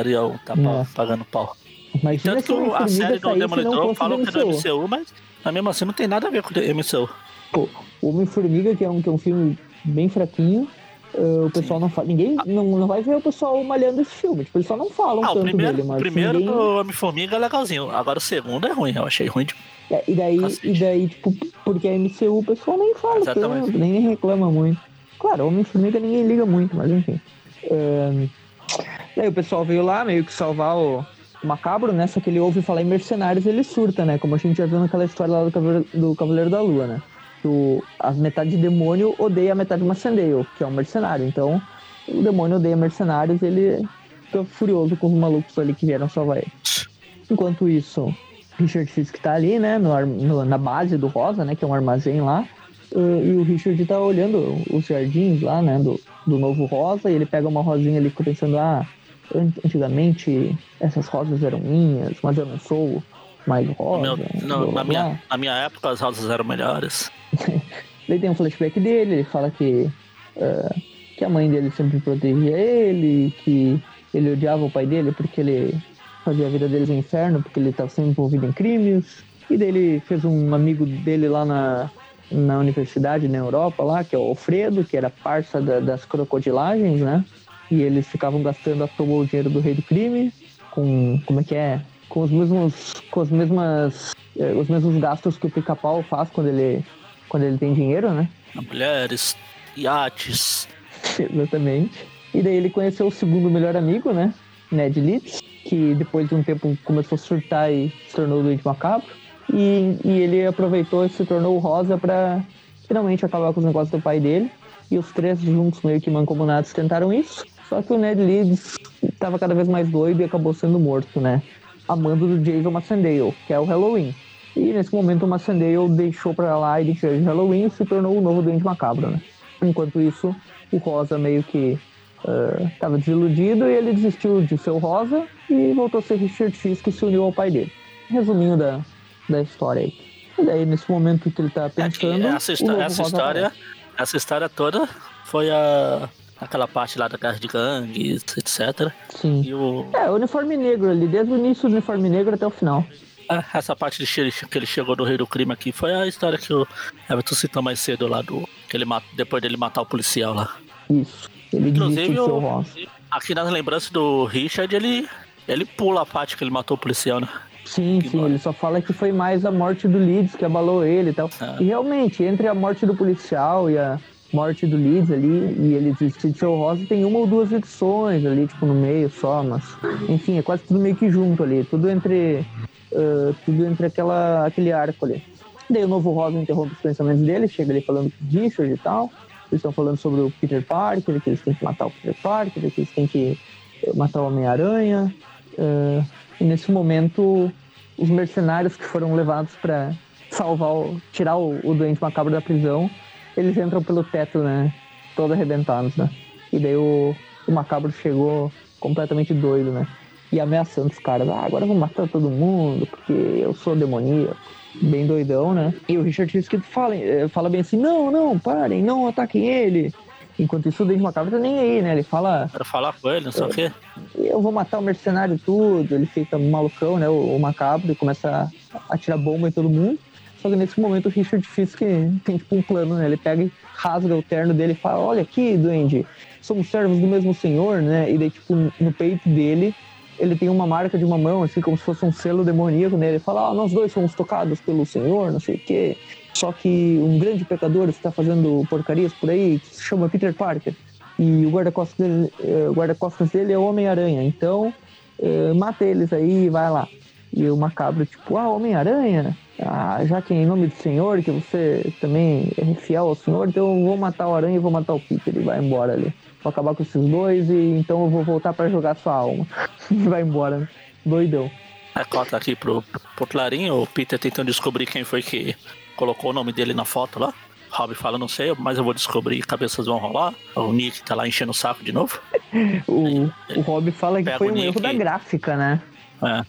ia tá É. pagando pau. Imagina Tanto que a série do Demolidor do que é do MCU. Mas, mas mesmo assim não tem nada a ver com o MCU. Pô, Homem-Formiga, que, é um, que é um filme bem fraquinho, eh, o pessoal não fala. Ninguém não, não vai ver o pessoal malhando esse filme. Tipo, eles só não falam Ah, o tanto primeiro, dele, o mas primeiro ninguém... do Homem-Formiga é legalzinho. Agora o segundo é ruim, eu achei ruim. de- É, e daí, Cacete. e daí, tipo, porque é MCU, o pessoal nem fala tanto, nem reclama muito. Claro, Homem-Formiga ninguém liga muito, mas enfim. Ahn, daí o pessoal veio lá meio que salvar o, o Macabro, né? Só que ele ouve falar em mercenários ele surta, né? Como a gente já viu naquela história lá do Cavaleiro, do Cavaleiro da Lua, né? Que a metade de demônio odeia a metade de Macendale, que é um mercenário. Então, o demônio odeia mercenários ele fica furioso com os malucos ali que vieram salvar ele. Enquanto isso, Richard Fisk tá ali, né, no, no- na base do Rosa, né, que é um armazém lá, uh, e o Richard tá olhando os jardins lá, né, do, do novo Rosa, e ele pega uma rosinha ali pensando, ah, an- antigamente essas rosas eram minhas, mas eu não sou mais rosa. Meu- não, blá, blá, na, minha, blá. na minha época as rosas eram melhores. Daí tem um flashback dele, ele fala que, ah, que a mãe dele sempre protegia ele, que ele odiava o pai dele porque ele fazia a vida deles um inferno, porque ele estava sempre envolvido em crimes. E daí ele fez um amigo dele lá na, na universidade, na Europa, lá, que é o Alfredo, que era parça da- das crocodilagens, né? E eles ficavam gastando à toa o dinheiro do rei do crime, com, como é que é? Com os mesmos, com as mesmas, eh, os mesmos gastos que o pica-pau faz quando ele quando ele tem dinheiro, né? Mulheres, iates. Exatamente. E daí ele conheceu o segundo melhor amigo, né? Ned Leeds, que depois de um tempo começou a surtar e se tornou o doente macabro. E, e ele aproveitou e se tornou o Rosa pra finalmente acabar com os negócios do pai dele. E os três juntos, meio que mancomunados, tentaram isso. Só que o Ned Leeds estava cada vez mais doido e acabou sendo morto, né? Amando do Jason Macendale, que é o Halloween. E nesse momento o Macendale deixou pra lá a identidade de Halloween e se tornou o novo Doente Macabro, né? Enquanto isso, o Rosa meio que estava desiludido e ele desistiu de ser o Rosa e voltou a ser Richard Fisk que se uniu ao pai dele. Resuminho da, da história aí. E daí, nesse momento que ele tá É pensando. essa, essa história, aparece. essa história toda foi a aquela parte lá da guerra de gangues, etc. Sim. E o, É, o uniforme negro ali, desde o início do uniforme negro até o final. é, essa parte de que ele chegou do rei do crime aqui foi a história que o Everton citou mais cedo lá do que ele mata, depois dele matar o policial lá. Isso. Ele Inclusive, o aqui nas lembranças do Richard, ele, ele pula a parte que ele matou o policial, né? Sim, Que sim, ele só fala que foi mais a morte do Leeds que abalou ele e tal. Ah. E realmente, entre a morte do policial e a morte do Leeds ali, e ele desistir de ser o Rosa, tem uma ou duas edições ali, tipo, no meio só, mas. Enfim, é quase tudo meio que junto ali. Tudo entre. ah, tudo entre aquela, aquele arco ali. Daí o novo Rosa interrompe os pensamentos dele, chega ali falando o Richard e tal. Eles estão falando sobre o Peter Parker, que eles têm que matar o Peter Parker, que eles têm que matar o Homem-Aranha. Ah, e nesse momento, os mercenários que foram levados para salvar, o, tirar o, o doente macabro da prisão, eles entram pelo teto, né? Todo arrebentados, né? E daí o, o macabro chegou completamente doido, né? E ameaçando os caras, ah, agora eu vou matar todo mundo, porque eu sou demoníaco. Bem doidão, né? E o Richard Fisk fala, eh, fala bem assim, não, não, parem, não ataquem ele. Enquanto isso, o Dente Macabro tá nem aí, né? Ele fala, Quero falar com ele, não sei o quê. eu vou matar o mercenário tudo. Ele fica malucão, né? O, o macabro e começa a atirar bomba em todo mundo. Só que nesse momento o Richard Fisk tem tipo um plano, né? Ele pega e rasga o terno dele e fala: Olha aqui, duende, somos servos do mesmo senhor, né? E daí, tipo, no peito dele, ele tem uma marca de uma mão, assim, como se fosse um selo demoníaco, né? Ele fala: Ah, nós dois somos tocados pelo senhor, não sei o quê. Só que um grande pecador está fazendo porcarias por aí, que se chama Peter Parker. E o guarda-costas dele, eh, guarda-costas dele é o Homem-Aranha. Então, eh, mata eles aí e vai lá. E o macabro, tipo, ah, Homem-Aranha? Ah, já que em nome do Senhor, que você também é fiel ao Senhor, então eu vou matar o Aranha e vou matar o Peter. E vai embora ali. Vou acabar com esses dois e então eu vou voltar pra jogar sua alma. e vai embora, né? Doidão. Aí corta aqui pro, pro Clarinho, o Peter tentando descobrir quem foi que colocou o nome dele na foto lá. Rob fala, não sei, mas eu vou descobrir, cabeças vão rolar. O Nick tá lá enchendo o saco de novo. O, o Rob fala que foi um erro da gráfica, né? É.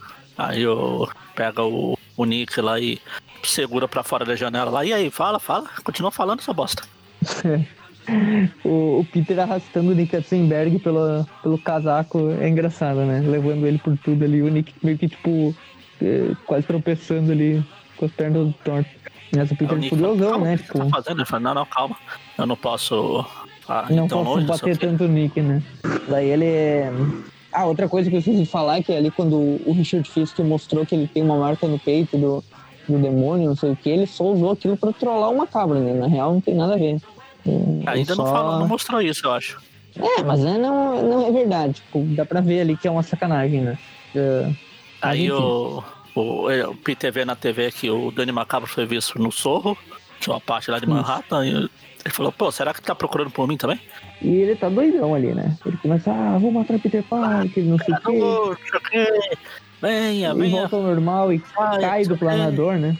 Aí o, pega o, o Nick lá e segura pra fora da janela lá. E aí, fala, fala, continua falando essa bosta. o, o, Peter arrastando o Nick Atzenberg pelo, pelo casaco é engraçado, né? Levando ele por tudo ali. O Nick meio que, tipo, é, quase tropeçando ali com as pernas tortas. Mas o Peter é, furiosão, né? Tipo... Tá fazendo? Ele fala, não, não, calma. Eu não posso. Ah, não posso longe, bater tanto o Nick, né? Daí ele. É, ah, outra coisa que eu preciso falar é que ali quando o Richard Fisk mostrou que ele tem uma marca no peito do, do demônio, não sei o que, ele só usou aquilo pra trollar uma cabra, né? Na real não tem nada a ver. Ainda só... não falou, não mostrou isso, eu acho. É, mas é, não, não é verdade. Tipo, dá pra ver ali que é uma sacanagem, né? Uh, Aí o, o, é, o vê na TV que o Danny Macabro foi visto no Sorro, que é uma parte lá de Manhattan, e ele falou, pô, será que tá procurando por mim também? E ele tá doidão ali, né? Ele começa, ah, vou matar Peter Parker, não sei o quê. Venha, venha. E volta ao normal e Ai, cai do planador, né?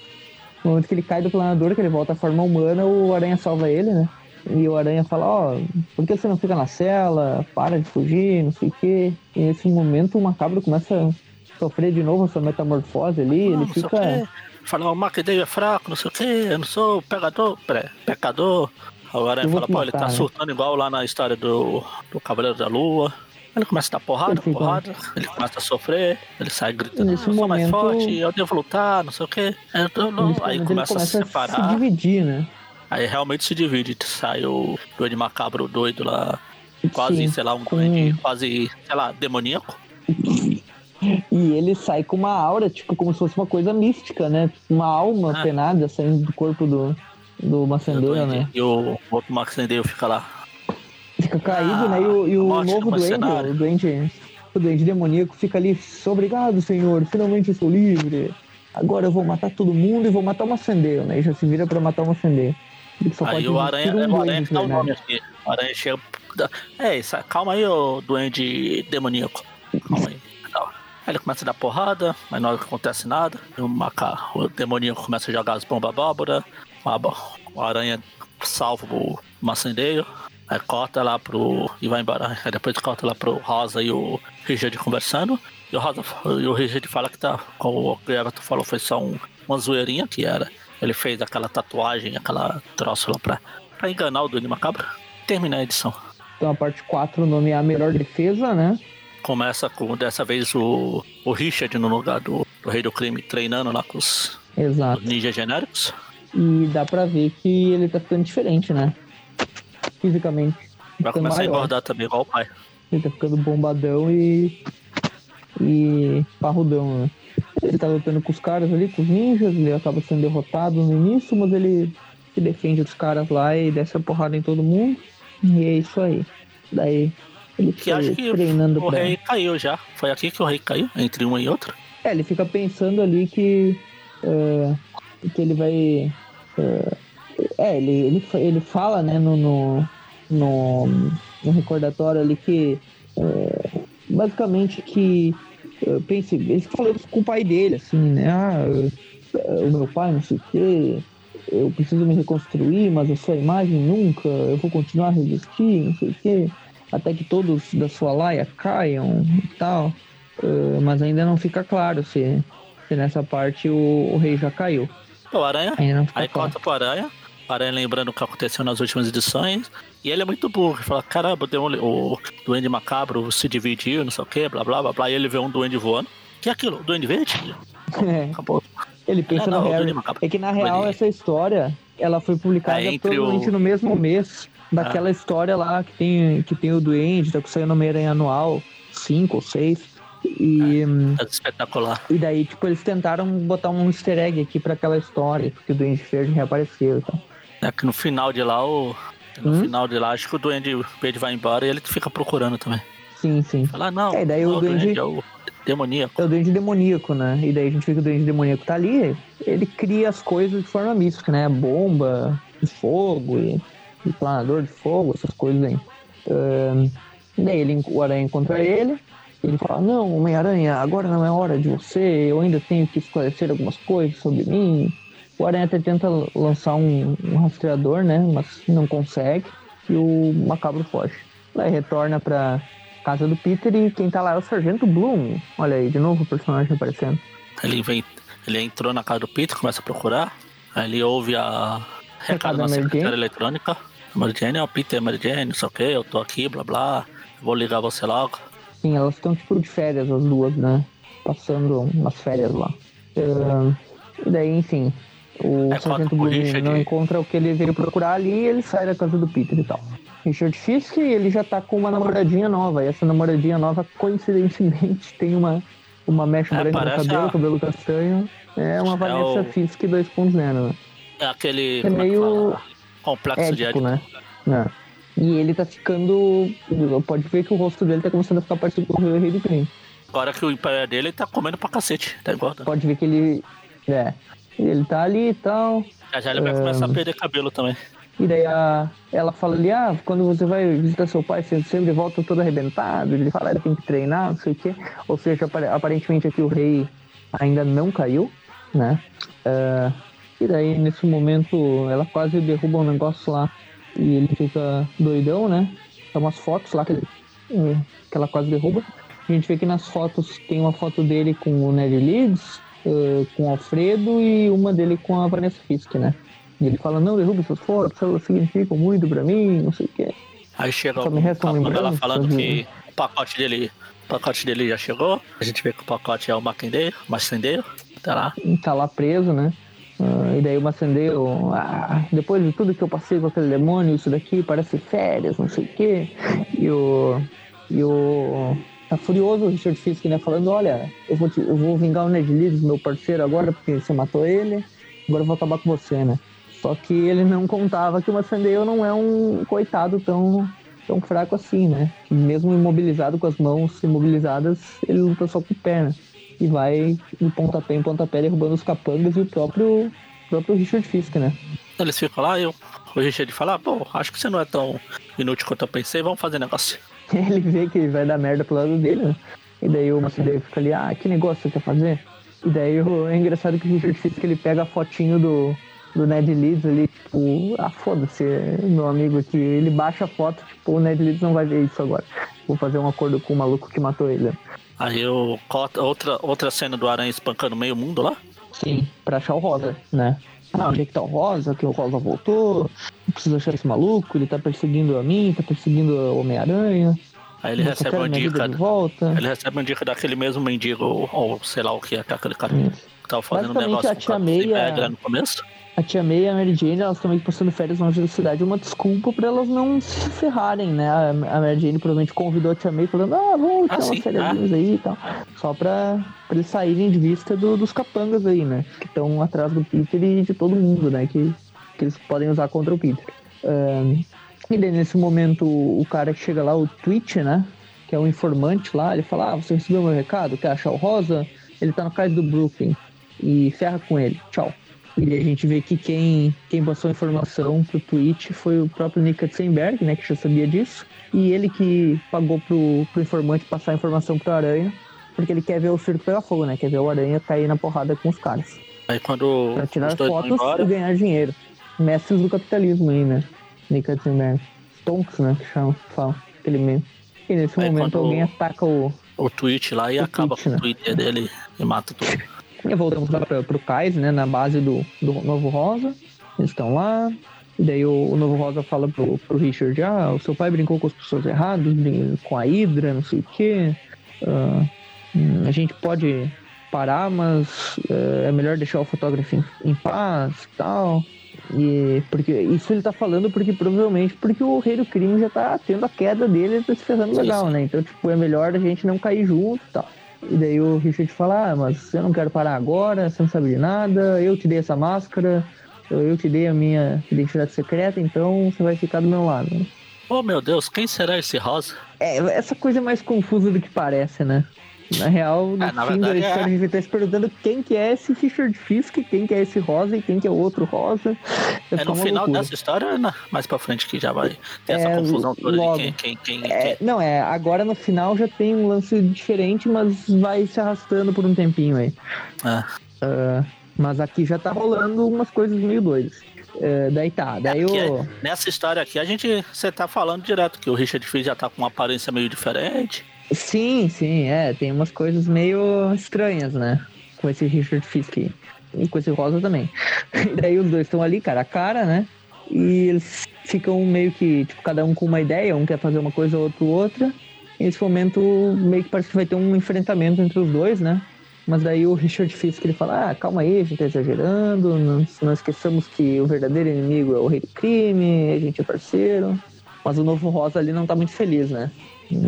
No momento que ele cai do planador, que ele volta à forma humana, o Aranha salva ele, né? E o Aranha fala, ó, oh, por que você não fica na cela? Para de fugir, não sei o quê. E nesse momento o Macabro começa a sofrer de novo essa metamorfose ali, não, ele não fica... Fala, o Macadeio é fraco, não sei o quê, eu não sou pegador, pré, pecador. Agora ele fala, pô, ele tá né? surtando igual lá na história do, do Cavaleiro da Lua. Ele começa a dar porrada, ele porrada, ele começa a sofrer, ele sai gritando, Nesse eu sou momento, mais forte, eu devo lutar, não sei o quê. Não, aí começa, começa, a se separar. A se dividir, né? Aí realmente se divide, sai o doido macabro doido lá, quase, Sim, sei lá, um com... doido quase, sei lá, demoníaco. E ele sai com uma aura, tipo, como se fosse uma coisa mística, né? Uma alma ah. penada saindo do corpo do, do macendeiro, né? E o outro macendeiro fica lá. Fica caído, ah, né? E o, e o novo doente, o doente, o doente demoníaco fica ali, obrigado, senhor, finalmente eu estou livre. Agora eu vou matar todo mundo e vou matar o macendeiro, né? E já se vira pra matar o macendeiro. Aí o Aranha, um o Aranha tá o nome aqui. O Aranha chega. É, isso, calma aí, ô duende demoníaco. Calma aí. Aí ele começa a dar porrada, mas não acontece nada. O, maca, o demoníaco começa a jogar as bombas abóbora. O aranha salva o macendeiro. Aí corta lá pro. e vai embora. Aí depois corta lá pro Rosa e o Richard conversando. E o, Rosa, e o Richard fala que tá. Como o Everton falou, foi só um, uma zoeirinha que era. Ele fez aquela tatuagem, aquela troço lá pra, pra enganar o Duende Macabro. Termina a edição. Então a parte 4, o nome é A Melhor Defesa, né? Começa com dessa vez o, o Richard no lugar do, do Rei do Crime treinando lá com os, Exato. os ninjas genéricos. E dá pra ver que ele tá ficando diferente, né? Fisicamente. Vai começar maior. a engordar também, igual o pai. Ele tá ficando bombadão e. e parrudão, né? Ele tá lutando com os caras ali, com os ninjas, ele acaba sendo derrotado no início, mas ele se defende dos caras lá e desce a porrada em todo mundo. E é isso aí. Daí ele que acho que treinando o pra... rei caiu já. Foi aqui que o rei caiu, entre uma e outra. É, ele fica pensando ali que. Uh, que ele vai. É, ele, ele, ele fala, né, no, no, no, no recordatório ali que. Uh, basicamente que. Uh, pense, ele falou com o pai dele, assim, né? Ah, o meu pai, não sei o quê. Eu preciso me reconstruir, mas a sua imagem nunca. Eu vou continuar a resistir, não sei o quê até que todos da sua laia caiam e tal. Uh, mas ainda não fica claro se, se nessa parte o, o rei já caiu. O Aranha, aí corta pro Aranha, o Aranha lembrando o que aconteceu nas últimas edições, e ele é muito burro, ele fala, caramba, o Duende Macabro se dividiu, não sei o que, blá blá blá blá, e ele vê um Duende voando. Que é aquilo? Duende Verde? É. Acabou. Ele pensa é, não, real. É que na real essa história, ela foi publicada é, provavelmente o... no mesmo mês daquela ah. história lá que tem, que tem o Duende, tá saindo no Aranha anual, 5 ou 6. E, é, é espetacular. E daí, tipo, eles tentaram botar um easter egg aqui pra aquela história, porque o Duende Verde reapareceu e tal. É que no final de lá, o. No hum? final de lá, acho que o Duende Verde vai embora e ele fica procurando também. Sim, sim. Fala, ah, não, é, daí o, o Duende, Duende é o demoníaco. É o Duende demoníaco, né? E daí a gente vê que o Duende demoníaco tá ali, ele cria as coisas de forma mística, né? Bomba, fogo e de planador de fogo, essas coisas aí. Uh, daí ele, o Aranha encontra ele, ele fala, não, Homem-Aranha, agora não é hora de você, eu ainda tenho que esclarecer algumas coisas sobre mim. O Aranha até tenta lançar um, um rastreador, né, mas não consegue, e o Macabro foge. Daí retorna pra casa do Peter e quem tá lá é o Sargento Bloom. Olha aí, de novo o personagem aparecendo. Ele vem ele entrou na casa do Peter, começa a procurar. Aí ele ouve a recado na secretária eletrônica. Mary Jane, ó, Peter, Mary Jane, não sei o que, eu tô aqui, blá blá. Vou ligar você logo. Sim, elas estão tipo de férias, as duas, né? Passando umas férias lá. Uh, e daí, enfim, o é, Sargento Bloom não encontra o que ele veio procurar ali e ele sai da casa do Peter e tal. Richard Fisk, ele já tá com uma namoradinha nova, e essa namoradinha nova, coincidentemente, tem uma, uma mecha é, branca no cabelo, a... cabelo castanho. É uma é Vanessa o... Fisk 2.0, né? É aquele. É meio. Complexo ético, de né? É. E ele tá ficando. Pode ver que o rosto dele tá começando a ficar parecido com o Rei do Crime. Agora que o império dele tá comendo pra cacete, tá igual. Pode ver que ele. É. Ele tá ali e tal. Já já ele vai começar a perder cabelo também. E daí a, ela fala ali, ah, quando você vai visitar seu pai, você sempre volta todo arrebentado. Ele fala, ele tem que treinar, não sei o quê. Ou seja, aparentemente aqui o rei ainda não caiu, né? Uh, e daí, nesse momento, ela quase derruba um negócio lá e ele fica doidão, né? Tem umas fotos lá que, ele, eh, que ela quase derruba. A gente vê que nas fotos tem uma foto dele com o Ned Leeds, uh, com o Alfredo e uma dele com a Vanessa Fisk, né? E ele fala, não, derruba essas fotos, elas significam muito pra mim, não sei o quê. Aí chega o ela falando que o pacote dele, o pacote dele já chegou. A gente vê que o pacote é o maquendeiro, macendeiro, tá lá. Tá lá preso, né? Uh, e daí o macendeiro, ah, depois de tudo que eu passei com aquele demônio, isso daqui parece férias, não sei o quê. E o. E o. Tá furioso o Richard Fisk, né? Falando, olha, eu vou, te, eu vou vingar o Ned Leeds, meu parceiro, agora, porque você matou ele. Agora eu vou acabar com você, né? Só que ele não contava que o Massandale não é um coitado tão, tão fraco assim, né? Que mesmo imobilizado com as mãos imobilizadas, ele luta só com perna. E vai de pontapé em pontapé derrubando os capangas e o próprio, próprio Richard Fisk, né? Eles ficam lá e o Richard fala, pô, acho que você não é tão inútil quanto eu pensei, vamos fazer negócio. ele vê que vai dar merda pro lado dele, né? E daí o Massandale fica ali, ah, que negócio você quer fazer? E daí é engraçado que o Richard Fisk ele pega a fotinho do, do Ned Leeds ali, tipo, ah, foda-se, meu amigo aqui. Ele baixa a foto, tipo, o Ned Leeds não vai ver isso agora. Vou fazer um acordo com o maluco que matou ele. Aí eu outra, outra cena do Aranha espancando meio mundo lá? Sim, pra achar o Rosa, né? Ah, onde é que tá o Rosa? Que o Rosa voltou. Preciso achar esse maluco, ele tá perseguindo a mim, tá perseguindo o Homem-Aranha. Aí ele recebe uma dica. Ele recebe uma dica daquele mesmo mendigo, ou, ou sei lá o que é, aquele cara Isso. que tava fazendo um negócio a tia Meia... no começo a Tia May e a Mary Jane, elas estão meio passando férias longe da cidade, uma desculpa para elas não se ferrarem, né? A Mary Jane provavelmente convidou a Tia May falando, ah, vamos tirar ah, umas férias ah. aí e tal. Só pra, pra eles saírem de vista do, dos capangas aí, né? Que estão atrás do Peter e de todo mundo, né? Que, que eles podem usar contra o Peter. Um, e daí, nesse momento, o cara que chega lá, o Twitch, né? Que é o informante lá, ele fala, ah, você recebeu meu recado? Quer achar o Rosa? Ele tá no cais do Brooklyn. E ferra com ele. Tchau. E a gente vê que quem, quem passou a informação pro Twitch foi o próprio Nick Katzenberg, né, que já sabia disso. E ele que pagou pro, pro informante passar a informação pro Aranha, porque ele quer ver o circo pegar fogo, né? Quer ver o Aranha cair na porrada com os caras. Aí quando. Pra tirar fotos e ganhar dinheiro. Mestres do capitalismo aí, né? Nick Katzenberg. Stonks, né? Que chama, fala, aquele mesmo. E nesse aí momento alguém ataca o. O Twitch lá e acaba Twitch, com né? o Twitter dele e mata tudo. E voltamos lá para o Kais, né, na base do, do Novo Rosa. Eles estão lá. E daí o, o, Novo Rosa fala pro, pro Richard: Ah, o seu pai brincou com as pessoas erradas, com a Hydra, não sei o quê. Uh, a gente pode parar, mas uh, é melhor deixar o fotógrafo em, em paz e tal. E porque isso ele tá falando porque provavelmente porque o rei do crime já tá tendo a queda dele e tá se ferrando legal, né? Então, tipo, é melhor a gente não cair junto e tal. E daí o Richard fala, ah, mas eu não quero parar agora, você não sabe de nada, eu te dei essa máscara, eu te dei a minha identidade secreta, então você vai ficar do meu lado. Oh meu Deus, quem será esse Rosa? É, essa coisa é mais confusa do que parece, né? Na real, no é, na fim da história, é... a gente tá se perguntando quem que é esse Richard Fisk, quem que é esse Rosa e quem que é o outro Rosa. É, é no final loucura. dessa história, mais pra frente que já vai ter essa é, confusão toda logo. de quem, quem, quem, é, Não, é, agora no final já tem um lance diferente, mas vai se arrastando por um tempinho aí. Uh, mas aqui já tá rolando umas coisas meio doidas. Uh, daí tá, daí o... nessa história aqui a gente, você tá falando direto que o Richard Fisk já tá com uma aparência meio diferente. Sim, sim, é. Tem umas coisas meio estranhas, né? com esse Richard Fisk e com esse Rosa também. E daí os dois estão ali, cara a cara, né? E eles ficam meio que, tipo, cada um com uma ideia, um quer fazer uma coisa, outro outra. E nesse momento, meio que parece que vai ter um enfrentamento entre os dois, né? Mas daí o Richard Fisk ele fala: Ah, calma aí, a gente tá exagerando, não, não esqueçamos que o verdadeiro inimigo é o rei do crime, a gente é parceiro. Mas o novo Rosa ali não tá muito feliz, né?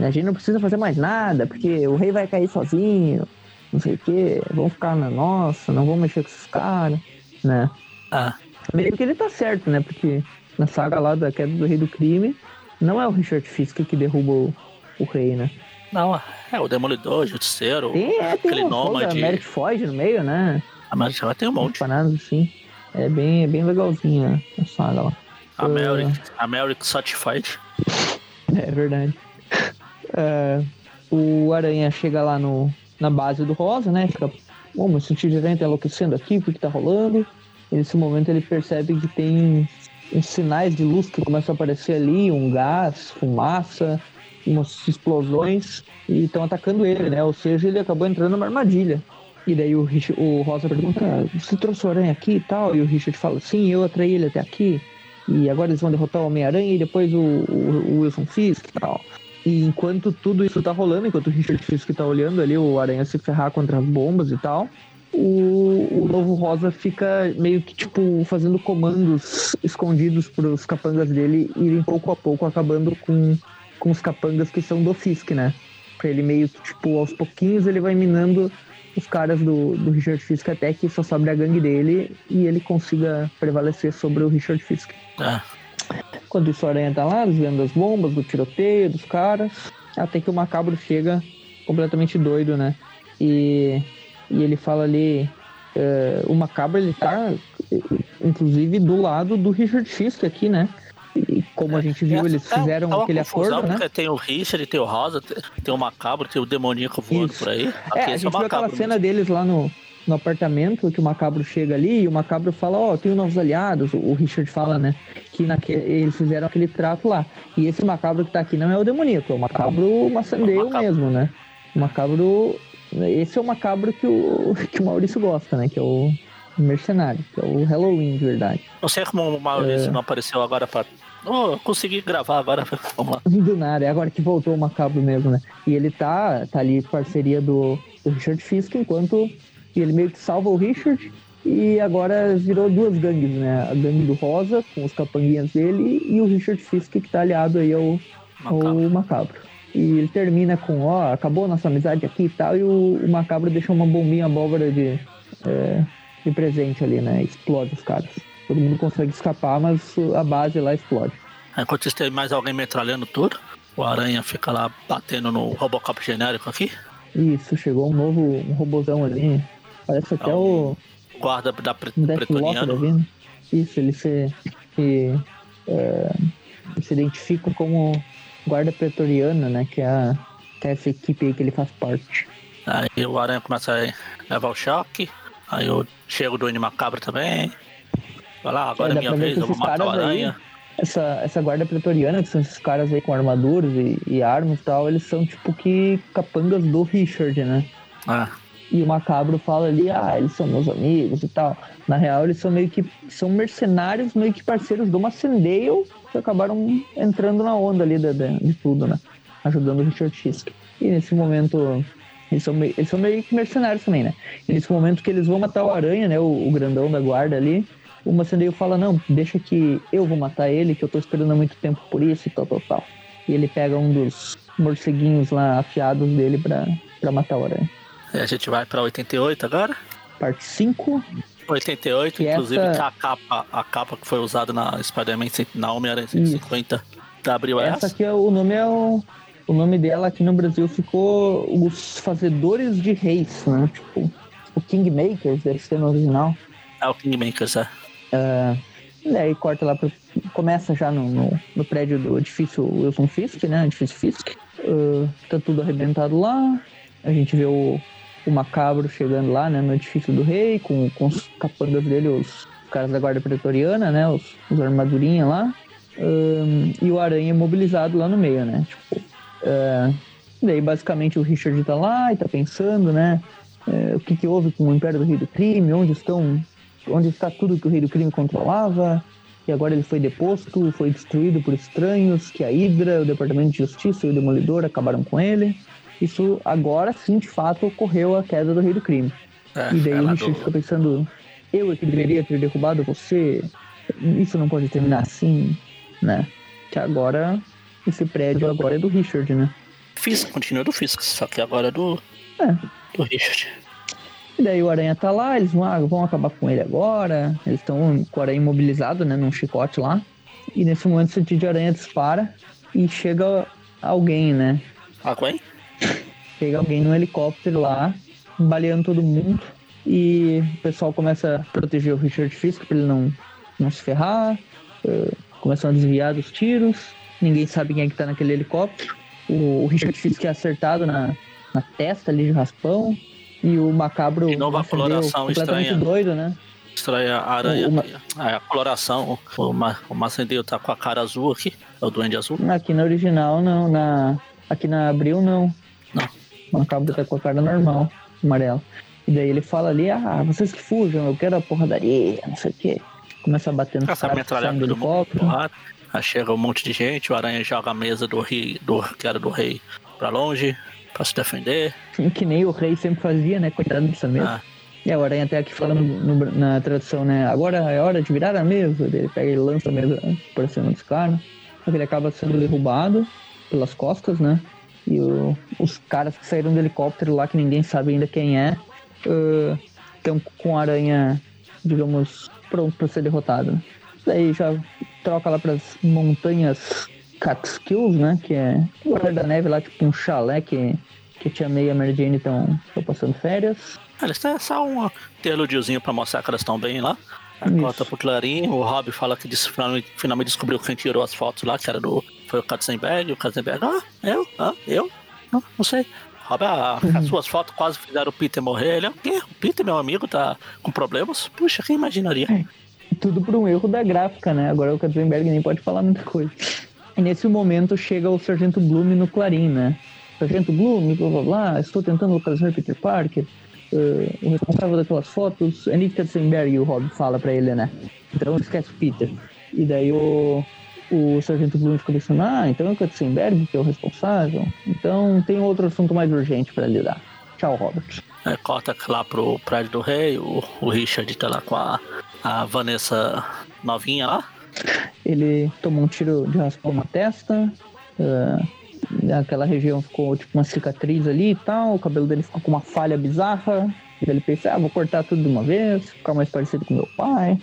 A gente não precisa fazer mais nada, porque o rei vai cair sozinho, não sei o quê, vamos ficar na nossa, não vamos mexer com esses caras, né? Ah. Meio que ele tá certo, né? Porque na saga lá da queda do rei do crime, não é o Richard Fisk que derruba o, o rei, né? Não, é o Demolidor, o Justiceiro, Tem, é, tem aquele coisa, nômade. Merit foge no meio, né? Ah, mas já tem um monte. Paradas assim. É bem, é bem legalzinha a saga lá. A Mary, a Mary Certified. É verdade. É, o Aranha chega lá no, na base do Rosa, né? Fica, oh, meu sentido de tá enlouquecendo aqui, o que que tá rolando? E nesse momento ele percebe que tem uns sinais de luz que começam a aparecer ali, um gás, fumaça, umas explosões, e estão atacando ele, né? Ou seja, ele acabou entrando numa armadilha. E daí o, Rich- o Rosa pergunta, "Ah, você trouxe o aranha aqui e tal? E o Richard fala, sim, eu atraí ele até aqui. E agora eles vão derrotar o Homem-Aranha e depois o, o- o Wilson Fisk e tal. E enquanto tudo isso tá rolando, enquanto o Richard Fisk tá olhando ali o Aranha se ferrar contra as bombas e tal, o, o novo Rosa fica meio que, tipo, fazendo comandos escondidos pros capangas dele irem pouco a pouco acabando com, com os capangas que são do Fisk, né? Pra ele meio que, tipo, aos pouquinhos ele vai minando os caras do, do Richard Fisk até que só sobre a gangue dele e ele consiga prevalecer sobre o Richard Fisk. É. Enquanto isso, o Aranha tá lá, desviando das bombas, do tiroteio, dos caras. Até que o Macabro chega completamente doido, né? E, e ele fala ali... eh, o Macabro, ele tá, inclusive, do lado do Richard Fisk aqui, né? E como a gente viu, eles É, fizeram é aquele confusão, acordo, né? Tem o Richard, tem o Rosa, tem- o Macabro, tem o Demoníaco voando Isso. por aí. É, Aqui a esse gente é viu aquela cena deles lá no, no apartamento, que o Macabro chega ali e o Macabro fala, ó, tenho novos aliados. O Richard fala, né, que naque, eles fizeram aquele trato lá. E esse Macabro que tá aqui não é o demoníaco, é o Macabro maçandeio É o Macabro. mesmo, né? O Macabro... Esse é o Macabro que o, que o Maurício gosta, né, que é o mercenário, que é o Halloween de verdade. Não sei como o Maurício É. não apareceu agora pra. Oh, consegui gravar agora. Vamos lá. Do nada, é agora que voltou o Macabro mesmo, né? E ele tá, tá ali parceria do, do Richard Fisk, enquanto ele meio que salva o Richard e agora virou duas gangues, né? A gangue do Rosa, com os capanguinhas dele, e o Richard Fisk, que tá aliado aí ao, ao Macabro. Macabro. E ele termina com, ó, acabou nossa amizade aqui e tal, e o, o Macabro deixa uma bombinha abóbora de, é, de presente ali, né? Explode os caras. Todo mundo consegue escapar, mas a base lá explode. Enquanto isso tem mais alguém metralhando tudo. O Aranha fica lá batendo no Robocop genérico aqui. Isso, chegou um novo um robozão ali. Parece até Ah, o Guarda da pre da. Isso, ele se, se, é, se identifica como guarda pretoriana, né? Que é, a, que é essa equipe aí que ele faz parte. Aí o Aranha começa a levar o choque. Aí eu chego do Macabro também. Vai lá, agora é dá minha vez, eu vou matar o caras aí- Aranha. Essa, essa guarda pretoriana, que são esses caras aí com armaduras e, e armas e tal, eles são tipo que capangas do Richard, né? Ah, E o Macabro fala ali, ah, eles são meus amigos e tal. Na real, eles são meio que são mercenários, meio que parceiros do Macendale, que acabaram entrando na onda ali de, de, de tudo, né? Ajudando o Richard Fisk. E nesse momento, eles são, meio, eles são meio que mercenários também, né? E nesse momento que eles vão matar o Aranha, né? O, o grandão da guarda ali, o Macendale fala, não, deixa que eu vou matar ele, que eu tô esperando há muito tempo por isso e tal, tal, tal. E ele pega um dos morceguinhos lá afiados dele pra, pra matar o Aranha. E a gente vai pra 88 agora. Parte 5. 88, Que inclusive essa- que a capa, a capa que foi usada na Spider-Man, na Homem-Aranha 150 da Abril é Essa essa. aqui é o nome é o, o nome dela aqui no Brasil ficou os fazedores de reis, né? Tipo, o Kingmakers deve ser no original. É o Kingmakers, é. E daí corta lá pro, começa já no, no, no prédio do edifício Wilson Fisk, né? Edifício Fisk. Ah, tá tudo arrebentado lá. A gente vê o, o macabro chegando lá, né? No edifício do rei, com, com os capangas dele, os caras da guarda pretoriana, né? Os, os armadurinha lá. Ahn, e o aranha mobilizado lá no meio, né? Tipo, ah, daí basicamente o Richard tá lá e tá pensando, né? é, o que, que houve com o Império do Rei do Crime, onde estão, onde está tudo que o Rei do Crime controlava, que agora ele foi deposto, foi destruído por estranhos, que a Hydra, o Departamento de Justiça e o Demolidor acabaram com ele. Isso agora sim, de fato, ocorreu a queda do Rei do Crime. É, e daí o Richard do... fica pensando, eu é que deveria ter derrubado você, isso não pode terminar assim, né? Que agora, esse prédio agora é do Richard, né? Fisk, continua do Fisk, só que agora é do, é. do Richard. E daí o Aranha tá lá, eles vão, ah, vão acabar com ele agora. Eles estão com o Aranha imobilizado, né? Num chicote lá. E nesse momento o sentido de Aranha dispara e chega alguém, né? Alguém? Chega alguém no helicóptero lá, baleando todo mundo. E o pessoal começa a proteger o Richard Fisk pra ele não, não se ferrar. Uh, começam a desviar dos tiros. Ninguém sabe quem é que tá naquele helicóptero. O, o Richard Fisk é acertado na, na testa ali de raspão. E o macabro. De novo a coloração estranha. doido, né? Estranha a aranha. O, a coloração. O, o Macendeu tá com a cara azul aqui. É o Duende Azul. Aqui na original, não. Na, aqui na Abril, não. Não. O macabro tá com a cara normal, amarela. E daí ele fala ali: ah, vocês que fujam, eu quero a porradaria, não sei o quê. Começa a bater no metralhada do helicóptero. Aí chega um monte de gente, o aranha joga a mesa do rei, do, que era do rei, pra longe pra se defender. Que nem o rei sempre fazia, né? Coitado dessa mesa. Ah. E a Aranha até aqui falando no, na tradução, né? Agora é hora de virar a mesa. Ele pega e lança a mesa por cima dos caras. Só que ele acaba sendo derrubado pelas costas, né? E o, os caras que saíram do helicóptero lá, que ninguém sabe ainda quem é, estão uh, com a aranha, digamos, pronto para ser derrotado. Daí já troca lá para as montanhas Catskills, né? Que é o lugar da neve lá, tipo um chalé que, que Tia May e a Mary Jane estão passando férias. Eles têm só um interlúdiozinho pra mostrar que elas estão bem lá. Corta pro Clarim, o Rob fala que finalmente, descobriu quem tirou as fotos lá, que era do. Foi o Katzenberg, o Katzenberg, ah, eu? Ah, eu? Não, não sei. Rob, ah, as suas fotos quase fizeram o Peter morrer. Ele, o quê? O Peter, meu amigo, tá com problemas? Puxa, quem imaginaria? É, tudo por um erro da gráfica, né? Agora o Katzenberg nem pode falar muita coisa. E nesse momento chega o Sargento Bloom no Clarim, né? Sargento Bloom, blá blá blá, estou tentando localizar Peter Parker. Uh, o responsável daquelas fotos é Nick Katzenberg, o Rob fala pra ele, né? Então esquece o Peter. E daí o, o Sargento Bloom fica pensando, ah, então é o Katzenberg que é o responsável. Então tem outro assunto mais urgente para lidar. Tchau, Robert. É, corta lá pro prédio do rei, o, o Richard tá lá com a, a Vanessa novinha lá. Ele tomou um tiro de raspão na testa. Uh, aquela região ficou tipo uma cicatriz ali e tal. O cabelo dele ficou com uma falha bizarra. Ele pensa, ah, vou cortar tudo de uma vez, ficar mais parecido com meu pai.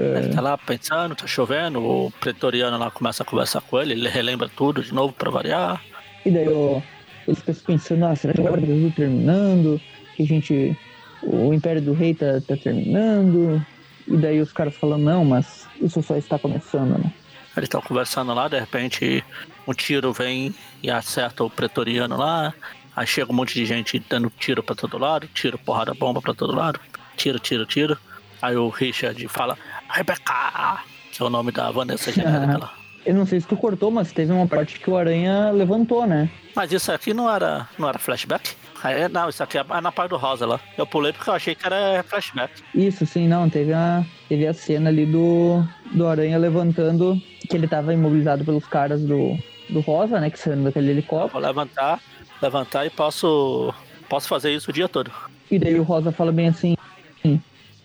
Ele tá lá pensando, tá chovendo, o pretoriano lá começa a conversar com ele, ele relembra tudo de novo pra variar. E daí o, ele fica pensando, ah, será que agora o Brasil terminando? Que a gente. O Império do Rei tá, tá terminando. E daí os caras falam, não, mas isso só está começando, né? Eles estão conversando lá, de repente um tiro vem e acerta o pretoriano lá. Aí chega um monte de gente dando tiro pra todo lado, tiro, porrada, bomba pra todo lado. Tiro, tiro, tiro. Aí o Richard fala, Rebecca! Que é o nome da Vanessa genérica lá. Eu não sei se tu cortou, mas teve uma parte que o Aranha levantou, né? Mas isso aqui não era, não era flashback? É, não, isso aqui é na parte do rosa lá. Eu pulei porque eu achei que era flashback. Isso, sim, não. Teve a, teve a cena ali do, do Aranha levantando, que ele tava imobilizado pelos caras do, do rosa, né? Que saindo daquele helicóptero. Vou levantar, levantar e posso, posso fazer isso o dia todo. E daí o rosa fala bem assim: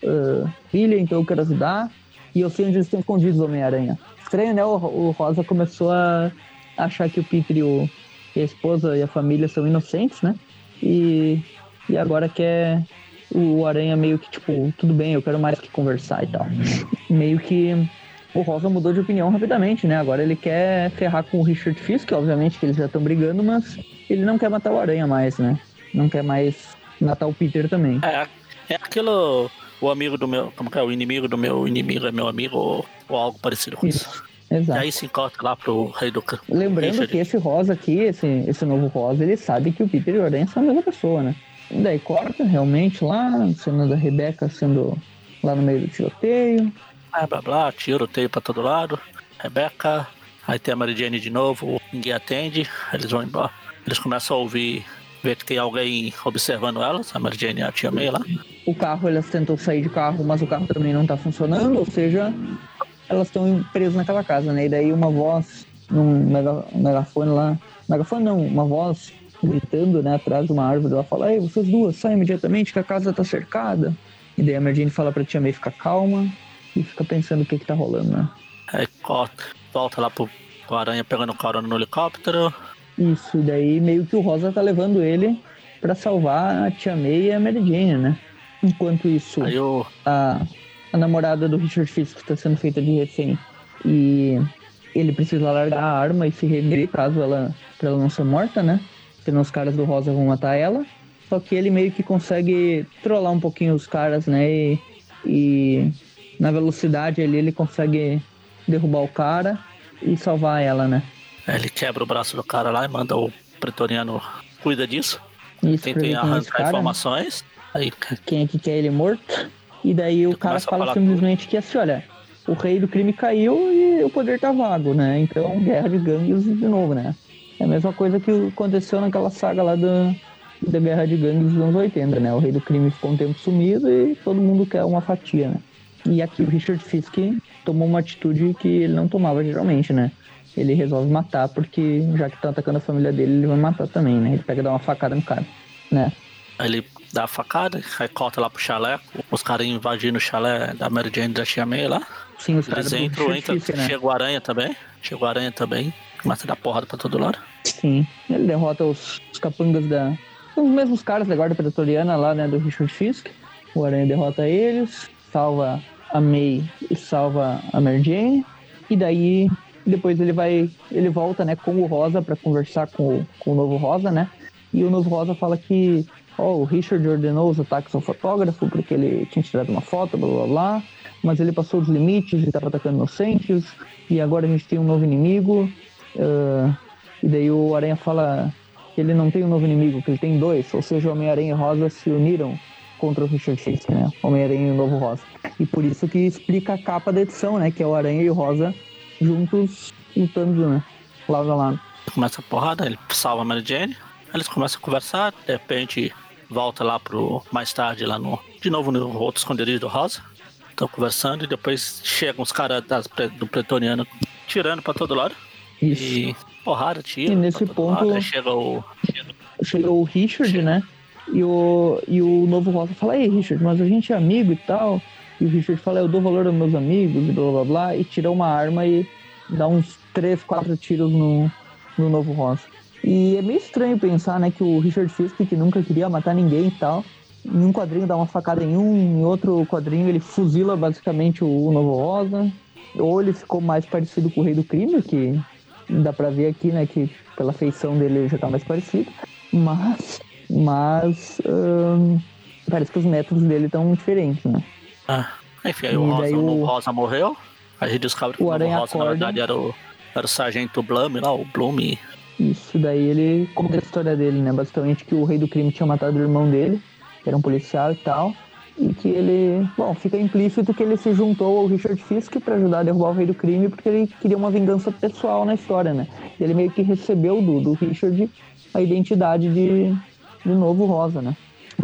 uh, então eu quero ajudar. E eu sei onde eles estão escondidos, Homem-Aranha. Estranho, né? O, o Rosa começou a achar que o Peter e, o, e a esposa e a família são inocentes, né? E, e agora quer o Aranha meio que, tipo, tudo bem, eu quero mais que conversar e tal. meio que o Rosa mudou de opinião rapidamente, né? Agora ele quer ferrar com o Richard Fisk, obviamente que eles já estão brigando, mas ele não quer matar o Aranha mais, né? Não quer mais matar o Peter também. É, é aquilo, o amigo do meu, como que é? O inimigo do meu inimigo é meu amigo, ou, ou algo parecido com isso. isso. Exato. E aí se encontra lá pro rei do Lembrando Richard. que esse Rosa aqui, esse, esse novo Rosa, ele sabe que o Peter e o Aranha são a mesma pessoa, né? E daí corta realmente lá, cena da Rebeca sendo lá no meio do tiroteio. Ah, blá blá, tiroteio pra todo lado. Rebeca, aí tem a Mary Jane de novo, ninguém atende, eles vão embora. Eles começam a ouvir vê que tem alguém observando elas, a Mary Jane e a Tia May lá. O carro, elas tentam sair de carro, mas o carro também não tá funcionando, ou seja, elas estão presas naquela casa, né? E daí uma voz num mega, megafone lá, megafone não, uma voz gritando, né, atrás de uma árvore, ela fala, ei, vocês duas, saem imediatamente que a casa tá cercada. E daí a Mary Jane fala pra Tia May ficar calma e fica pensando o que que tá rolando, né? Aí corta, volta lá pro, pro Aranha pegando carona no helicóptero. Isso, daí meio que o Rosa tá levando ele pra salvar a Tia May e a Mary Jane, né? Enquanto isso, o. a, a namorada do Richard Fisk está sendo feita de refém e ele precisa largar a arma e se render caso ela, pra ela não ser morta, né? Senão os caras do Rosa vão matar ela. Só que ele meio que consegue trollar um pouquinho os caras, né? E, e na velocidade ali ele consegue derrubar o cara e salvar ela, né? Ele quebra o braço do cara lá e manda o pretoriano cuida disso. Isso, é esse arrancar cara, informações. Aí quem é que quer ele morto. E daí o cara fala simplesmente que assim, olha, o rei do crime caiu e o poder tá vago, né? Então, guerra de gangues de novo, né? É a mesma coisa que aconteceu naquela saga lá da, da guerra de gangues dos anos 80, né? O rei do crime ficou um tempo sumido e todo mundo quer uma fatia, né? E aqui o Richard Fisk tomou uma atitude que ele não tomava geralmente, né? Ele resolve matar porque, já que estão atacando a família dele, ele vai matar também, né? Ele pega e dá uma facada no cara, né? Aí ele dá a facada, aí corta lá pro chalé. Os caras invadindo o chalé da Mary Jane e da Tia May lá. Sim, os caras entram, entra, né? chega o Aranha também. Chega o Aranha também. Começa a dar porrada pra todo lado. Sim, ele derrota os, os capangas da. Os mesmos caras da guarda pretoriana lá, né, do Richard Fisk. O Aranha derrota eles, salva a May e salva a Mary Jane. E daí, depois ele vai. Ele volta, né, com o Rosa pra conversar com com o novo Rosa, né? E o novo Rosa fala que. Ó, o Richard ordenou os ataques ao fotógrafo porque ele tinha tirado uma foto, blá blá blá. Mas ele passou dos limites e estava atacando inocentes. E agora a gente tem um novo inimigo. ah, e daí o Aranha fala que ele não tem um novo inimigo, que ele tem dois. Ou seja, o Homem-Aranha e Rosa se uniram contra o Richard Fisk, né? Homem-Aranha e o Novo Rosa. E por isso que explica a capa da edição, né? Que é o Aranha e o Rosa juntos lutando, né? Lado a lado. Começa a porrada, ele salva a Mary Jane. Eles começam a conversar, de repente volta lá pro. Mais tarde lá no. De novo no outro esconderijo do Rosa. Estão conversando e depois chegam os caras do Pretoriano tirando pra todo lado. Isso. E porrada, tira. E nesse ponto- lado. Chega o. Chegou o Richard, né? E o, e o Novo Rosa fala, ei, Richard, mas a gente é amigo e tal. E o Richard fala, eu dou valor aos meus amigos e blá blá blá. E tira uma arma e dá uns três, quatro tiros no, no Novo Rosa. E é meio estranho pensar, né, que o Richard Fisk, que nunca queria matar ninguém e tal, em um quadrinho dá uma facada em um, em outro quadrinho ele fuzila basicamente o, o Novo Rosa. Ou ele ficou mais parecido com o Rei do Crime, que dá pra ver aqui, né, que pela feição dele ele já tá mais parecido. Mas, mas ahn, parece que os métodos dele estão diferentes, né? Ah, enfim, aí o Rosa, o o- Rosa morreu. Aí a gente descobre que O Aranha Rosa, na acorda. verdade, era o, era o Sargento Blum lá, o Bloom. Isso daí ele conta a história dele, né? Basicamente que o rei do crime tinha matado o irmão dele, que era um policial e tal. E que ele. Bom, fica implícito que ele se juntou ao Richard Fisk pra ajudar a derrubar o rei do crime, porque ele queria uma vingança pessoal na história, né? E ele meio que recebeu do, do Richard a identidade de, de novo Rosa, né?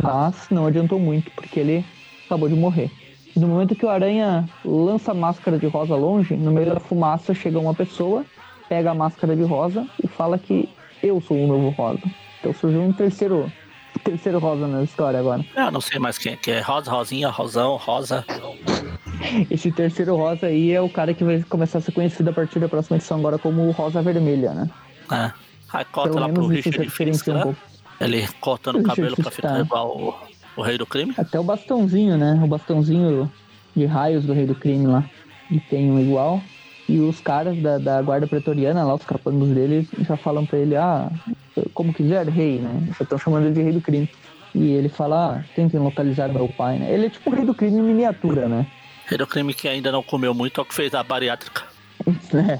Mas não adiantou muito, porque ele acabou de morrer. E no momento que o Aranha lança a máscara de rosa longe, no meio da fumaça chega uma pessoa, pega a máscara de rosa e fala que eu sou o novo rosa. Então surgiu um terceiro, terceiro rosa na história agora. Eu não sei mais quem é, que é Rosa, Rosinha, Rosão, Rosa. Esse terceiro rosa aí é o cara que vai começar a ser conhecido a partir da próxima edição agora como o Rosa Vermelha, né? né? Aí corta Pelo lá pro Richard Fisk, diferencia um né? pouco. Ele cortando O cabelo pra Fisk ficar tá- igual o, rei do crime. Até o bastãozinho, né? O bastãozinho de raios do Rei do Crime lá. E tem um igual. E os caras da, da guarda pretoriana lá, os capangos dele, já falam pra ele, ah, como quiser, rei, né? Já estão chamando ele de Rei do Crime. E ele fala, ah, tentem localizar meu pai, né? Ele é tipo o Rei do Crime em miniatura, né? Rei do crime que ainda não comeu muito, é o que fez a bariátrica. É,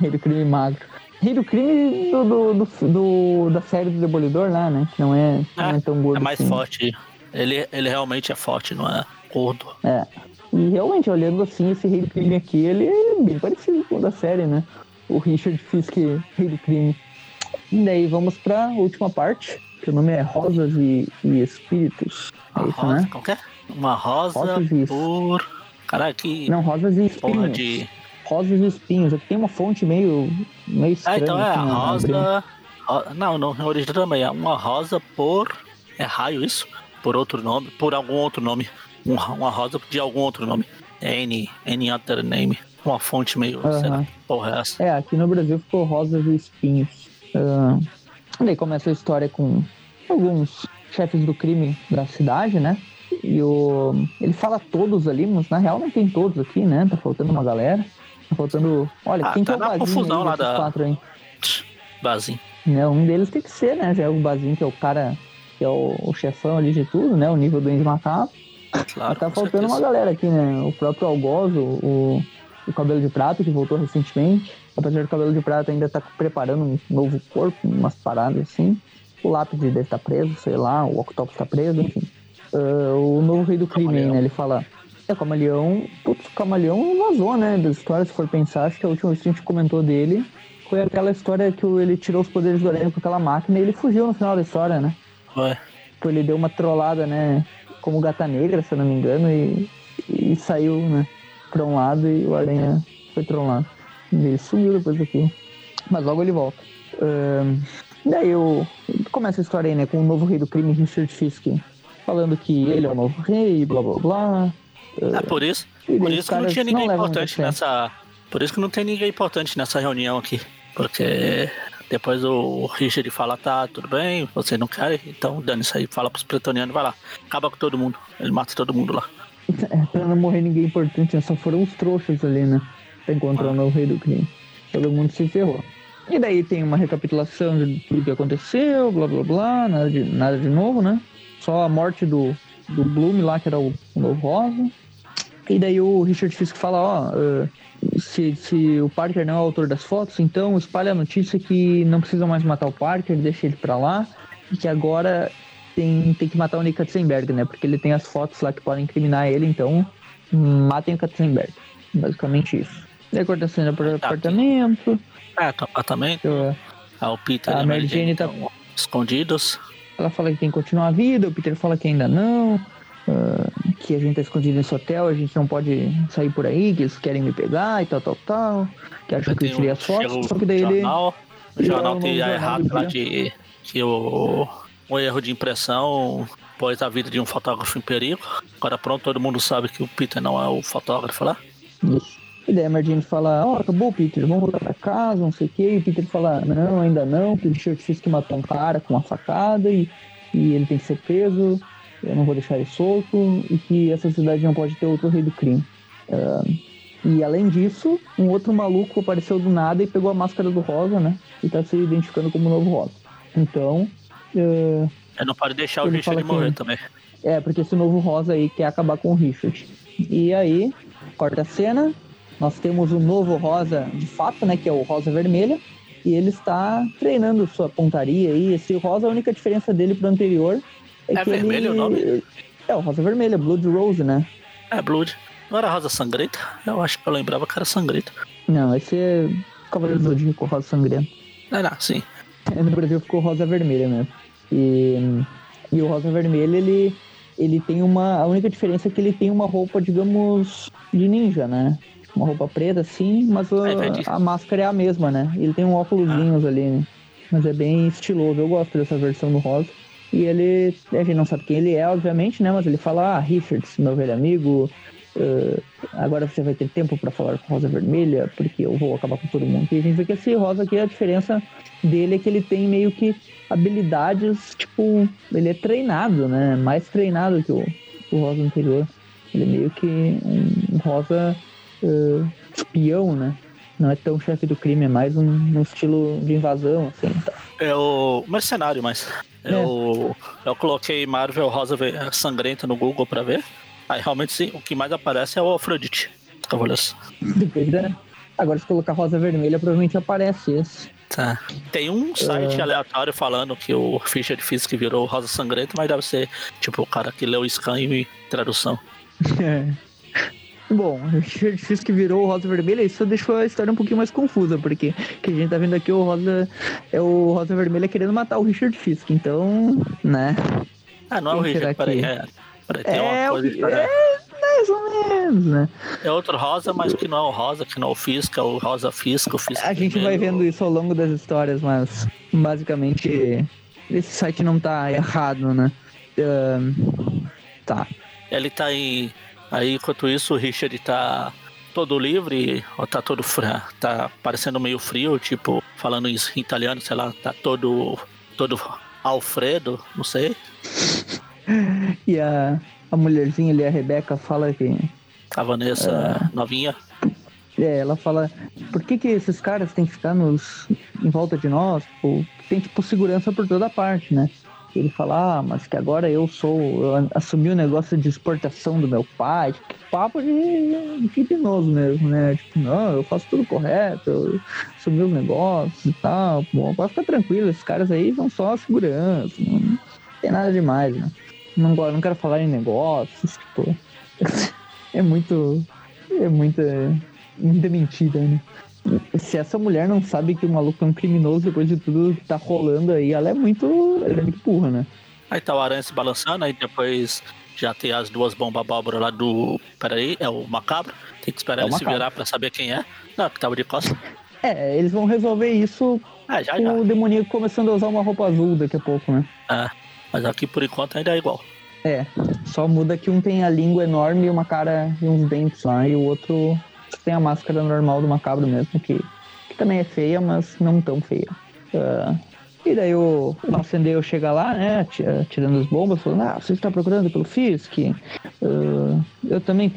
Rei do Crime magro. Rei do Crime do, do, do- do- da série do Demolidor lá, né? Que não é, não é tão gordo É mais assim. forte. Ele, ele realmente é forte, não é gordo. É. E realmente, olhando assim, esse rei do crime aqui, ele é bem parecido com o da série, né? O Richard Fisk, rei do crime. E daí vamos pra última parte, que o nome é Rosas e, e Espíritos. É Uma isso, rosa, né? que é? Uma rosa Rosas e- por. Caralho, que Não, Rosas e Espinhos. porra de. Rosas e Espinhos. Aqui tem uma fonte meio, meio Ah, estranha. então é aqui a Brina. rosa. ro- Não, não, é original também. É uma rosa por. É raio isso? Por outro nome? Por algum outro nome. Um- Uma rosa de algum outro nome. É N, N other name. Uma fonte meio. Sei lá, porra é essa? É, aqui no Brasil ficou Rosas e Espinhos. Ah, daí começa a história com alguns chefes do crime da cidade, né? E o, ele fala todos ali, mas na real não tem todos aqui, né? Tá faltando uma galera. Tá faltando. Olha, Ah, quem tá que é o na Bazinho confusão lá da- quatro aí? Bazinho. Né, um deles tem que ser, né? Já é o Bazinho, que é o cara, que é o, o chefão ali de tudo, né? O nível do Índio Macaco. Claro. Mas tá faltando uma certeza. galera aqui, né? O próprio Algoz, o, o, o Cabelo de Prata, que voltou recentemente. Apesar do Cabelo de Prata ainda tá preparando um novo corpo, umas paradas assim. O Lápide deve estar preso, sei lá, o Octopus tá preso, enfim. Ah, o novo rei do crime, né? Ele fala. É, o Camaleão. Putz, o Camaleão vazou, né? Das histórias, se for pensar, acho que a última vez que a gente comentou dele foi aquela história que ele tirou os poderes do Aranha com aquela máquina e ele fugiu no final da história, né? Ué, Tipo, ele deu uma trollada, né? Como gata negra, se eu não me engano, e, e saiu, né? Pra um lado e o Aranha foi trollado. Ele sumiu depois daquilo. Mas logo ele volta. Ahn, daí o, começa a história aí, né? Com o novo rei do crime, Richard Fisk, falando que ele é o novo rei, blá blá blá. É por isso. Por isso que não tinha ninguém a importante nessa. Por isso que não tem ninguém importante nessa reunião aqui. Porque depois o Richard fala, tá, tudo bem, você não quer, então dane isso aí, fala pros pretonianos, vai lá. Acaba com todo mundo. Ele mata todo mundo lá. É, pra não morrer ninguém importante, né? só foram os trouxas ali, né? Pra encontrar o novo rei do crime. Todo mundo se ferrou. E daí tem uma recapitulação de tudo que aconteceu, blá blá blá, nada de, nada de novo, né? Só a morte do, do Bloom lá, que era o, o novo Rosa. E daí o Richard Fisk fala, ó, eh, se, se o Parker não é o autor das fotos, então espalha a notícia que não precisam mais matar o Parker, deixa ele pra lá, e que agora tem, tem que matar o Nick Katzenberg, né? Porque ele tem as fotos lá que podem incriminar ele, então matem o Katzenberg. Basicamente isso. Daí corta a cena pro Tá, apartamento. É, do apartamento. Ah, o Peter A e a Mary Jane tá- escondidos. Ela fala que tem que continuar a vida, o Peter fala que ainda não, ah, que a gente tá escondido nesse hotel, a gente não pode sair por aí, que eles querem me pegar e tal, tal, tal. Que acham que eu Tem tirei um- as fotos, só que daí ele. jornal, O ele jornal é o tem novo a jornal errado do lá de que o, o erro de impressão pôs a vida de um fotógrafo em perigo. Agora pronto, todo mundo sabe que o Peter não é o fotógrafo lá. Isso. E daí a Mardine fala, ó, acabou, Peter, vamos voltar pra casa, não sei o quê. E o Peter fala, não, ainda não, que o Richard Fisk matou um cara com uma facada e, e ele tem que ser preso, eu não vou deixar ele solto, e que essa cidade não pode ter outro rei do crime. Ah, e além disso, um outro maluco apareceu do nada e pegou a máscara do Rosa, né? E tá se identificando como o novo Rosa. Então, ah, Ele não pode deixar o Richard morrer também. é, porque esse novo Rosa aí quer acabar com o Richard. E aí, corta a cena, nós temos o novo Rosa de fato, né? Que é o Rosa Vermelha. E ele está treinando sua pontaria aí. Esse Rosa, a única diferença dele pro anterior é, É vermelho ele... o nome? É, o Rosa Vermelha, Blood Rose, né? É Blood. Não era Rosa Sangrenta? Eu acho que eu lembrava que era Sangrenta. Não, esse é Cavaleiro do Zodíaco, Rosa Sangrento. Não, não, sim. No Brasil ficou rosa vermelha mesmo. E, e o rosa vermelho, ele, ele tem uma. A única diferença é que ele tem uma roupa, digamos, de ninja, né? Uma roupa preta, assim, mas o- É, a máscara é a mesma, né? Ele tem um óculosinhos ali, né? Mas é bem estiloso. Eu gosto dessa versão do rosa. E ele. A gente não sabe quem ele é, obviamente, né? Mas ele fala, ah, Richards, meu velho amigo. eh, agora você vai ter tempo pra falar com Rosa Vermelha, porque eu vou acabar com todo mundo. E a gente vê que esse Rosa aqui, a diferença dele é que ele tem meio que habilidades, tipo, ele é treinado, né? Mais treinado que o, o Rosa anterior. Ele é meio que um Rosa eh, espião, né? Não é tão chefe do crime, é mais um, um estilo de invasão, assim. Tá. É o mercenário, mas. É. Eu, eu coloquei Marvel Rosa Sangrenta no Google pra ver. Aí realmente sim, o que mais aparece é o Afrodite. Cavaleiros. Depende, né? Agora, se colocar rosa vermelha, provavelmente aparece esse. Tá. Tem um site É. aleatório falando que o Fischer Fisk virou Rosa Sangrenta, mas deve ser tipo o cara que leu o scan e tradução. Bom, o Richard Fisk virou o Rosa Vermelha, isso deixou a história um pouquinho mais confusa, porque que a gente tá vendo aqui o Rosa é o Rosa Vermelha querendo matar o Richard Fisk, então, né? Ah, não é o Richard, peraí. que- É, peraí, tem É, uma coisa. é, mais ou menos, né? É outro rosa, mas que não é o rosa, que não é o Fisk, é o rosa Fisk, o Fisk. A gente vai vendo isso ao longo das histórias, mas basicamente esse site não tá errado, né? Ahn, tá. Ele tá em. Aí, enquanto isso, o Richard tá todo livre, ou tá todo tá parecendo meio frio, tipo, falando em italiano, sei lá, tá todo. todo Alfredo, não sei. E a, a mulherzinha ali, a Rebeca, fala que. A Vanessa novinha. É, ela fala, por que que esses caras têm que ficar nos, em volta de nós? Tipo, tem, tipo, segurança por toda parte, né? Ele fala, ah, mas que agora eu sou, eu assumi o negócio de exportação do meu pai. Tipo, papo de, de criminoso mesmo, né? Tipo, não, eu faço tudo correto, eu assumi os negócios e tal. Bom, pode ficar tranquilo, esses caras aí são só segurança, não tem nada demais, né? Não, não quero falar em negócios, tipo... É muito... É muita muita mentira, né? Se essa mulher não sabe que o maluco é um criminoso depois de tudo que tá rolando aí, ela é muito. Ela é muito burra, né? Aí tá o aranha se balançando, aí depois já tem as duas bombas abóbora lá do. Peraí, é o macabro. Tem que esperar É ele se macabro. virar pra saber quem é. Não, que tava de costas. É, eles vão resolver isso Ah, já, com já. o demoníaco começando a usar uma roupa azul daqui a pouco, né? É, mas aqui por enquanto ainda é igual. É, só muda que um tem a língua enorme e uma cara e uns dentes lá, e o outro tem a máscara normal do macabro mesmo, que, que também é feia, mas não tão feia. Ah, e daí o, o Macendeu chega lá, né, tirando as bombas, falando, ah, você está procurando pelo Fisk? Ah, eu também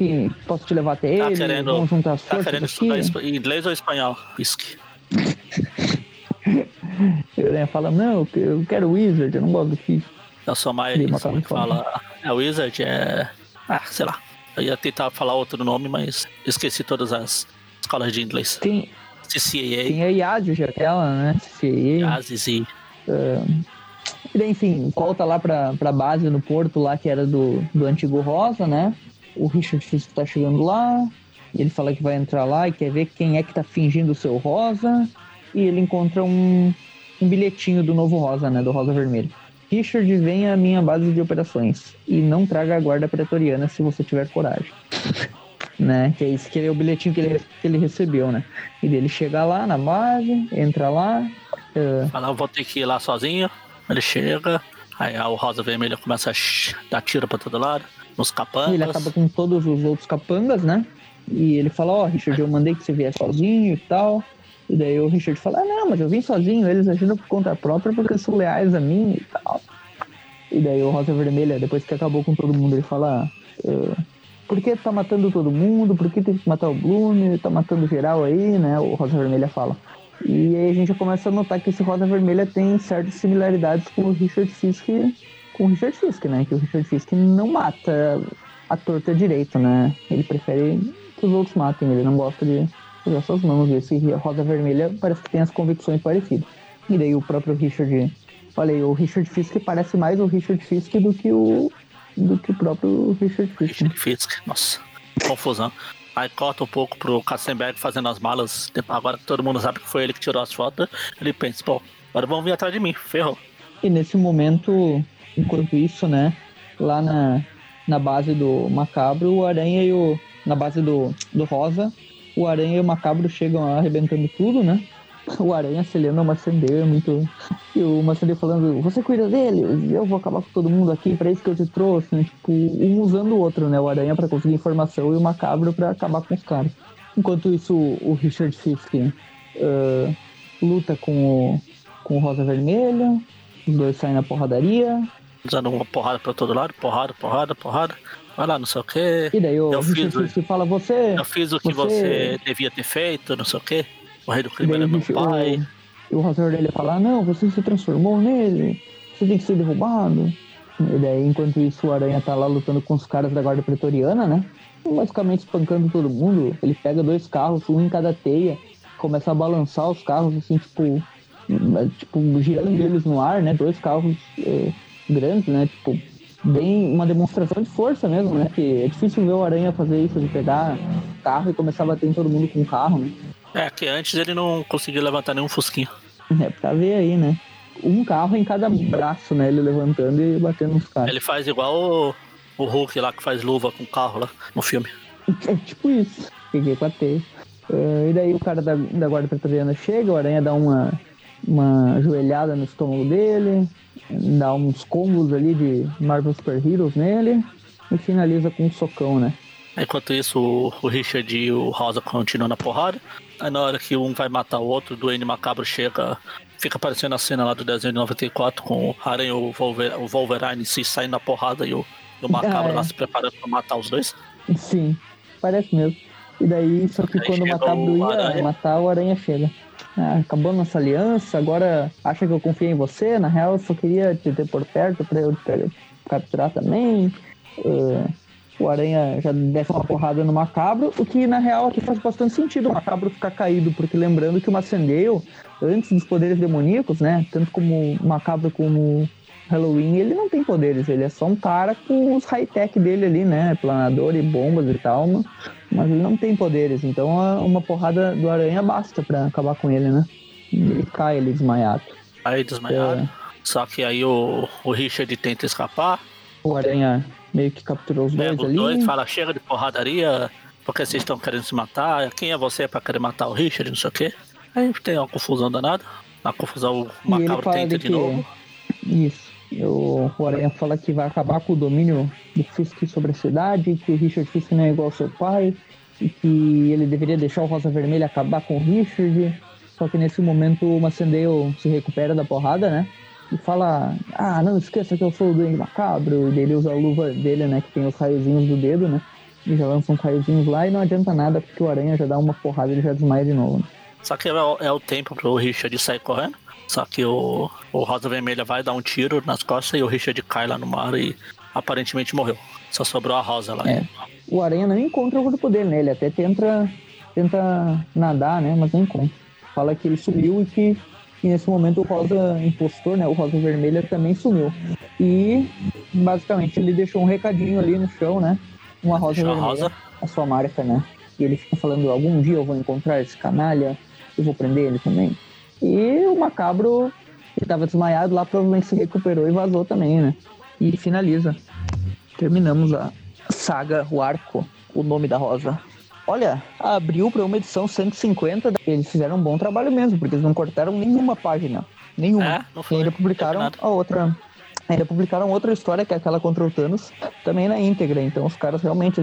posso te levar até Tá ele, querendo- vamos juntar as Tá forças querendo aqui. estudar inglês ou espanhol? Whisky. Ele né, fala, não, eu quero o Wizard, eu não gosto do Fisk. Eu sou mais. É fala? É Wizard, é. Ah, sei lá. Eu ia tentar falar outro nome, mas esqueci todas as escolas de inglês. Tem, CCAA, tem a Yadius, aquela, né, CCA. Aziz e. E daí, enfim, volta lá pra, pra base no porto lá, que era do, do antigo Rosa, né? O Richard Fisk tá chegando lá, e ele fala que vai entrar lá e quer ver quem é que tá fingindo o Rosa. E ele encontra um, um bilhetinho do novo Rosa, né? Do Rosa Vermelho. Richard, vem à minha base de operações e não traga a guarda pretoriana se você tiver coragem. né? Que é isso que é o bilhetinho que ele, que ele recebeu, né? E dele chega lá na base, entra lá, eh, Fala, eu vou ter que ir lá sozinho. Ele chega, aí o Rosa Vermelha começa a dar tiro pra todo lado, nos capangas. Ele acaba com todos os outros capangas, né? E ele fala, ó, Richard, eu mandei que você viesse sozinho e tal. E daí o Richard fala, ah, não, mas eu vim sozinho, eles agiram por conta própria porque são leais a mim e tal. E daí o Rosa Vermelha, depois que acabou com todo mundo, ele fala, "Ah, por que tá matando todo mundo? Por que tem que matar o Bloom? Tá matando geral aí, né? O Rosa Vermelha fala. E aí a gente já começa a notar que esse Rosa Vermelha tem certas similaridades com o Richard Fisk, com o Richard Fisk, né? Que o Richard Fisk não mata a torta direito, né? Ele prefere que os outros matem, ele não gosta de usar suas mãos. E esse Rosa Vermelha parece que tem as convicções parecidas. E daí o próprio Richard, falei, o Richard Fisk parece mais o Richard Fisk do que o do que o próprio Richard Fisk. Richard Fisk, nossa, confusão. Aí corta um pouco pro Katzenberg fazendo as malas. Agora que todo mundo sabe que foi ele que tirou as fotos, ele pensa, pô, agora vão vir atrás de mim, ferrou. E nesse momento, enquanto isso, né, lá na, na base do Macabro, o Aranha e o. Na base do, do Rosa, o Aranha e o Macabro chegam arrebentando tudo, né? O Aranha acelhando o Macendeu, muito. E o Macendeu falando, você cuida dele, eu vou acabar com todo mundo aqui, pra isso que eu te trouxe, né? Tipo, um usando o outro, né? O Aranha pra conseguir informação e o Macabro pra acabar com os caras. Enquanto isso, o Richard Fisk ah, luta com o, com o Rosa Vermelha, os dois saem na porradaria. Usando uma porrada pra todo lado, porrada, porrada, porrada. Vai lá, não sei o que. E daí o Eu fiz, Fisk fala, você. Eu fiz o que Você- você, devia ter feito, não sei o que. O rei do crime era o, meu pai. o, e o Rosa Vermelha fala, "Ah, não, você se transformou nele, você tem que ser derrubado. E daí, enquanto isso, o Aranha tá lá lutando com os caras da guarda pretoriana, né? Basicamente espancando todo mundo. Ele pega dois carros, um em cada teia, começa a balançar os carros, assim, tipo, tipo girando eles no ar, né? Dois carros eh, grandes, né? Tipo, bem uma demonstração de força mesmo, né? Que é difícil ver o Aranha fazer isso, de pegar carro e começar a bater em todo mundo com o carro, né? É, que antes ele não conseguia levantar nenhum fusquinho. É, pra ver aí, né? Um carro em cada braço, né? Ele levantando e batendo nos caras. Ele faz igual o, o Hulk lá que faz luva com carro lá no filme. É tipo isso. Peguei com a T. Uh, e daí o cara da, da guarda pretoriana chega, o Aranha dá uma, uma joelhada no estômago dele, dá uns combos ali de Marvel Super Heroes nele e finaliza com um socão, né? Enquanto isso, o, Richard e o Rosa continuam na porrada. Aí na hora que um vai matar o outro, o Duane Macabro chega, fica aparecendo a cena lá do desenho de 94 com o Aranha e o Wolverine, o Wolverine se saindo na porrada e o, e o Macabro ah, é. lá se preparando pra matar os dois. Sim, parece mesmo. E daí, só que aí quando o Macabro ia aranha. matar, o Aranha chega. Ah, acabou nossa aliança, agora acha que eu confio em você? Na real, eu só queria te ter por perto pra eu te capturar também. Uh, o Aranha já desce uma porrada no Macabro, o que na real aqui faz bastante sentido o Macabro ficar caído, porque lembrando que o Macendale, antes dos poderes demoníacos, né, tanto como o Macabro como Halloween, ele não tem poderes, ele é só um cara com os high-tech dele ali, né, planador e bombas e tal, mas ele não tem poderes, então uma porrada do Aranha basta pra acabar com ele, né, ele cai ali desmaiado. Aí desmaiado, é... só que aí o, o Richard tenta escapar, o Aranha meio que capturou os dois ali. Dois, fala, chega de porradaria, porque vocês estão querendo se matar, quem é você para querer matar o Richard, não sei o quê. Aí tem uma confusão danada, uma confusão o macabro tenta de, de novo. Isso. O, o Aranha fala que vai acabar com o domínio do Fisk sobre a cidade, que o Richard Fisk não é igual ao seu pai, e que ele deveria deixar o Rosa Vermelha acabar com o Richard. Só que nesse momento o Macendale se recupera da porrada, né? e fala: Ah, não esqueça que eu sou o Duende Macabro. E ele usa a luva dele, né? Que tem os raiozinhos do dedo, né? E já lança uns raiozinhos lá e não adianta nada porque o aranha já dá uma porrada e ele já desmaia de novo. Né? Só que é o, é o tempo pro Richard sair correndo. Só que o, o Rosa Vermelha vai dar um tiro nas costas e o Richard cai lá no mar e aparentemente morreu. Só sobrou a Rosa lá. É. O Aranha não encontra o corpo dele, né? Ele até tenta, tenta nadar, né? Mas não encontra. Fala que ele sumiu e que e nesse momento o rosa impostor, né, o rosa vermelha também sumiu. E basicamente ele deixou um recadinho ali no chão, né? Uma rosa Deixou vermelha, a, rosa. a sua marca, né? E ele fica falando: algum dia eu vou encontrar esse canalha, eu vou prender ele também. E o macabro, que estava desmaiado lá, provavelmente se recuperou e vazou também, né? E finaliza. Terminamos a saga, o arco, o nome da rosa. Olha, abriu para uma edição 150. Eles fizeram um bom trabalho mesmo, porque eles não cortaram nenhuma página. Nenhuma. É, não foi, e ainda publicaram a outra. Ainda publicaram outra história, que é aquela contra o Thanos, também na íntegra. Então os caras realmente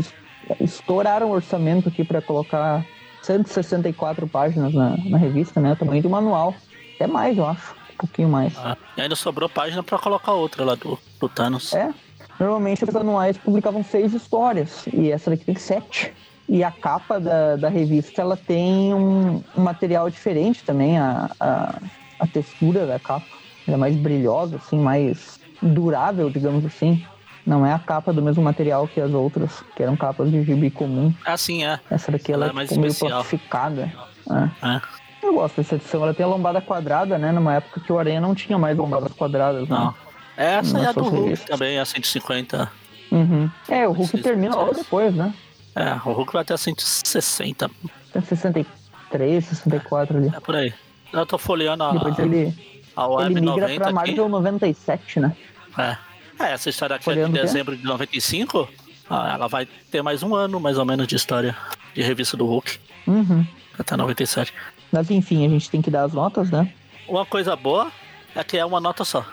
estouraram o orçamento aqui para colocar 164 páginas na, na revista, né? O tamanho do manual. Até mais, eu acho. Um pouquinho mais. Ah, e ainda sobrou página para colocar outra lá do, do Thanos. É. Normalmente os anuais publicavam seis histórias. E essa daqui tem sete. E a capa da, da revista ela tem um, um material diferente também, a, a, a, textura da capa. Ela é mais brilhosa, assim, mais durável, digamos assim. Não é a capa do mesmo material que as outras, que eram capas de gibi comum. Ah, sim, é. Essa daqui ela, ela é, mais tipo, meio plastificada. É. É. Eu gosto dessa edição. Ela tem a lombada quadrada, né? Numa época que o Aranha não tinha mais lombadas quadradas, né? Não. Essa é a do Hulk também, a 150. Uhum. É, o Hulk termina logo depois, né? É, o Hulk vai até 160. 163, 64 ali. É por aí. Eu tô folheando a. Depois ele, a Web ele migra 90 pra Marvel aqui. 97, né? É. É, essa história aqui folheando é de dezembro de 95. Ah, ela vai ter mais um ano, mais ou menos, de história de revista do Hulk. Uhum. Até 97. Mas enfim, a gente tem que dar as notas, né? Uma coisa boa é que é uma nota só.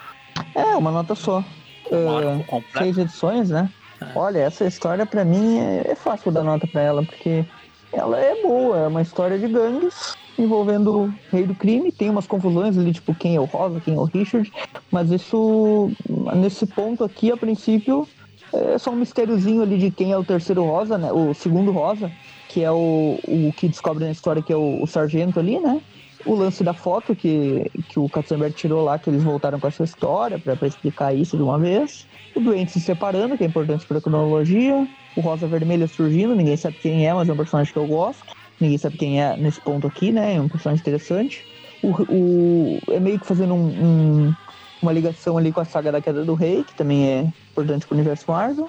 É, uma nota só. Um uh, seis edições, né? É. Olha, essa história para mim é, é, fácil dar nota para ela, porque ela é boa, é uma história de gangues envolvendo o rei do crime, tem umas confusões ali, tipo, quem é o Rosa, quem é o Richard, mas isso, nesse ponto aqui, a princípio, é só um mistériozinho ali de quem é o terceiro Rosa, né, o segundo Rosa, que é o, o que descobre na história que é o, o sargento ali, né, o lance da foto que, que o Katzenberg tirou lá, que eles voltaram com essa história para explicar isso de uma vez o doente se separando, que é importante para a cronologia, o Rosa Vermelha surgindo, ninguém sabe quem é, mas é um personagem que eu gosto. Ninguém sabe quem é nesse ponto aqui, né? É um personagem interessante. O, o é meio que fazendo um, um, uma ligação ali com a saga da Queda do Rei, que também é importante para o universo Marvel.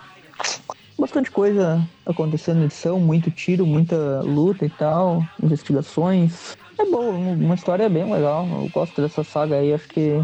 Bastante coisa acontecendo na edição, muito tiro, muita luta e tal, investigações. É boa, uma história bem legal. Eu gosto dessa saga aí, acho que,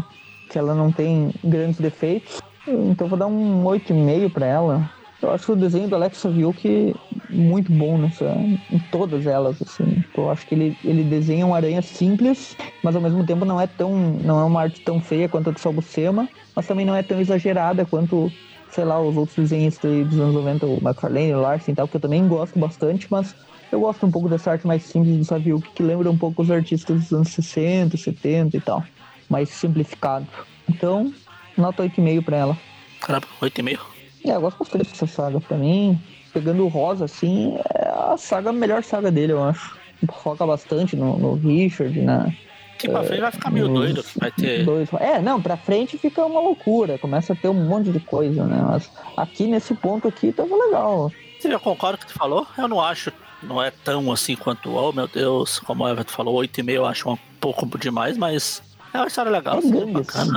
que ela não tem grandes defeitos. Então vou dar um 8,5 para ela. Eu acho o desenho do Alex Saviuk muito bom nessa, em todas elas, assim. Eu acho que ele, ele desenha uma aranha simples, mas ao mesmo tempo não é tão, não é uma arte tão feia quanto a do Salbucema, mas também não é tão exagerada quanto, sei lá, os outros desenhistas dos anos 90, o McFarlane, o Larsen e tal, que eu também gosto bastante, mas eu gosto um pouco dessa arte mais simples do Saviuk, que lembra um pouco os artistas dos anos 60, 70 e tal, mais simplificado. Então, nota 8,5 pra ela. Caramba, 8,5? É, eu gosto bastante dessa saga. Pra mim, pegando o Rosa, assim, é a saga, a melhor saga dele, eu acho. Foca bastante no, no Richard, na. Que pra frente vai ficar meio doido, vai ter. Dois. É, não, pra frente fica uma loucura, começa a ter um monte de coisa, né? Mas aqui nesse ponto aqui tava legal. Você já concorda com o que tu falou? Eu não acho, não é tão assim quanto, oh meu Deus, como o Everton falou, 8,5 eu acho um pouco demais, mas é uma história legal, é assim.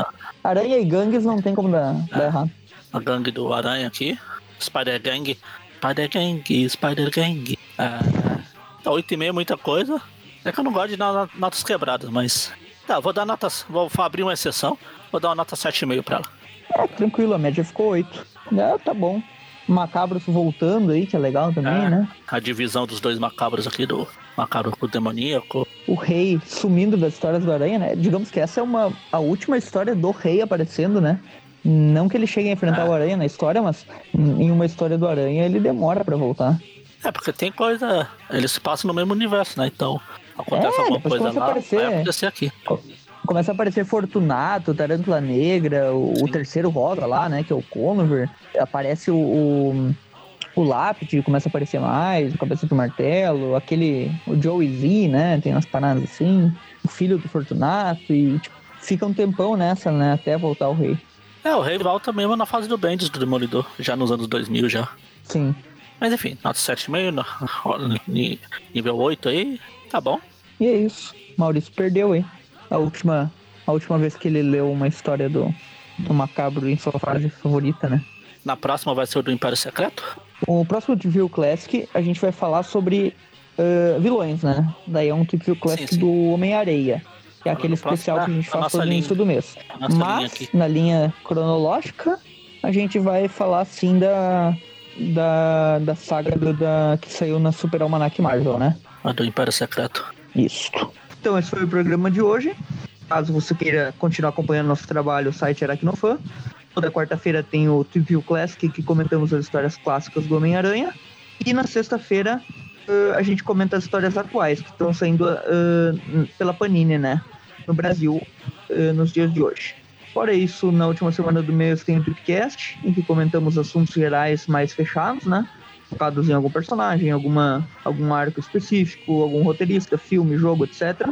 Aranha e gangues não tem como dar, é. dar errado. A gangue do Aranha aqui, Spider Gang, Spider Gang, Spider Gang. É, tá 8,5 é muita coisa. É que eu não gosto de dar notas quebradas, mas. Tá, vou dar notas. Vou abrir uma exceção. Vou dar uma nota 7,5 pra ela. É, tranquilo, a média ficou 8. É, tá bom. Macabros voltando aí, que é legal também, é, né? A divisão dos dois macabros aqui, do macabro pro demoníaco. O rei sumindo das histórias do Aranha, né? Digamos que essa é uma, a última história do rei aparecendo, né? Não que ele chegue a enfrentar é. o Aranha na história, mas em uma história do Aranha ele demora para voltar. É, porque tem coisa. Eles se passam no mesmo universo, né? Então acontece é, alguma coisa lá, aparecer, vai acontecer aqui. Começa a aparecer Fortunato, Tarântula Negra, o, o, terceiro rosa lá, né? Que é o Conover. Aparece o, o, o Lápide, começa a aparecer mais, o Cabeça do Martelo, aquele. O Joey Z, né? Tem umas paradas assim. O filho do Fortunato e tipo, fica um tempão nessa, né? Até voltar o rei. É, o rei volta mesmo na fase do Bendis do Demolidor, já nos anos 2000 já. Sim. Mas enfim, nota 7,5, nível 8 aí, tá bom. E é isso. Maurício perdeu aí. A última, a última vez que ele leu uma história do, do Macabro em sua fase favorita, né? Na próxima vai ser o do Império Secreto? O próximo View Classic a gente vai falar sobre uh, vilões, né? Daí é um View Classic sim, sim. do Homem-Areia. Que é aquele especial que a gente faz no início do mês. Mas, linha na linha cronológica, a gente vai falar sim da, da, da saga do, da, que saiu na Super Almanac Marvel, né? A do Império Secreto. Isso. Então, esse foi o programa de hoje. Caso você queira continuar acompanhando nosso trabalho, o site Aracnofan. Toda quarta-feira tem o TV Classic, que comentamos as histórias clássicas do Homem-Aranha. E na sexta-feira uh, a gente comenta as histórias atuais, que estão saindo uh, pela Panini, né? No Brasil, uh, nos dias de hoje. Fora isso, na última semana do mês tem o podcast, em que comentamos assuntos gerais mais fechados, né? Focados em algum personagem, alguma, algum arco específico, algum roteirista, filme, jogo, etc.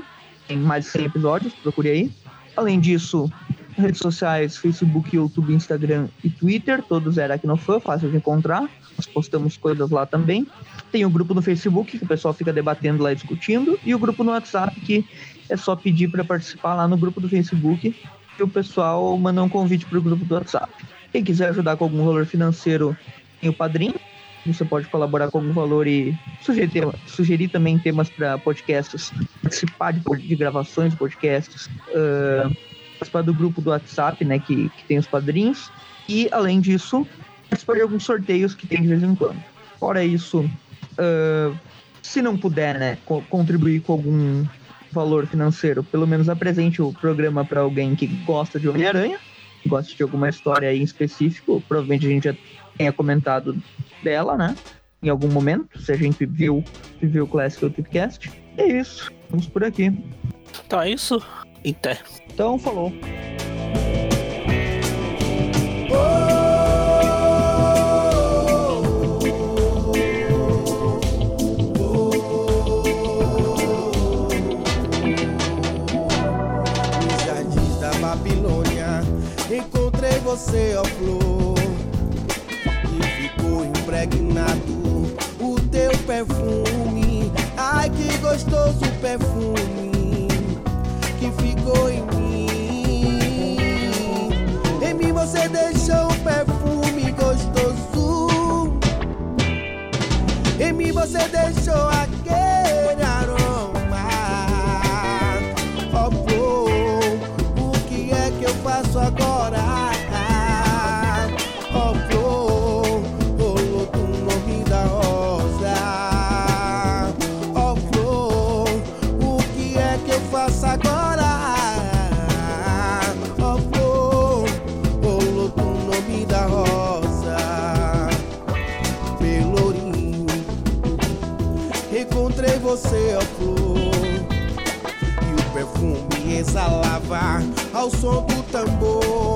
Tem mais de 100 episódios, procure aí. Além disso, redes sociais, Facebook, YouTube, Instagram e Twitter, todos era aqui no fã, fácil de encontrar. Nós postamos coisas lá também. Tem o grupo no Facebook, que o pessoal fica debatendo lá discutindo, e o grupo no WhatsApp, que é só pedir para participar lá no grupo do Facebook, e o pessoal manda um convite para o grupo do WhatsApp. Quem quiser ajudar com algum valor financeiro, tem o padrinho. Você pode colaborar com algum valor e sugerir, sugerir também temas para podcasts, participar de, de gravações de podcasts, uh, participar do grupo do WhatsApp, né, que, que tem os padrinhos. E, além disso, participar de alguns sorteios que tem de vez em quando. Fora isso, uh, se não puder, né, co contribuir com algum valor financeiro, pelo menos apresente o programa para alguém que gosta de Homem-Aranha, gosta de alguma história em específico, provavelmente a gente já tenha comentado dela, né? Em algum momento, se a gente viu, viu o Classic ou Tipcast. É isso, vamos por aqui. É isso, até. Então, falou. você, ó flor, e ficou impregnado o teu perfume. Ai, que gostoso perfume chegou em mim. Em mim você deixou um perfume gostoso. Em mim você deixou a queira. você flor. E o perfume exalava ao som do tambor.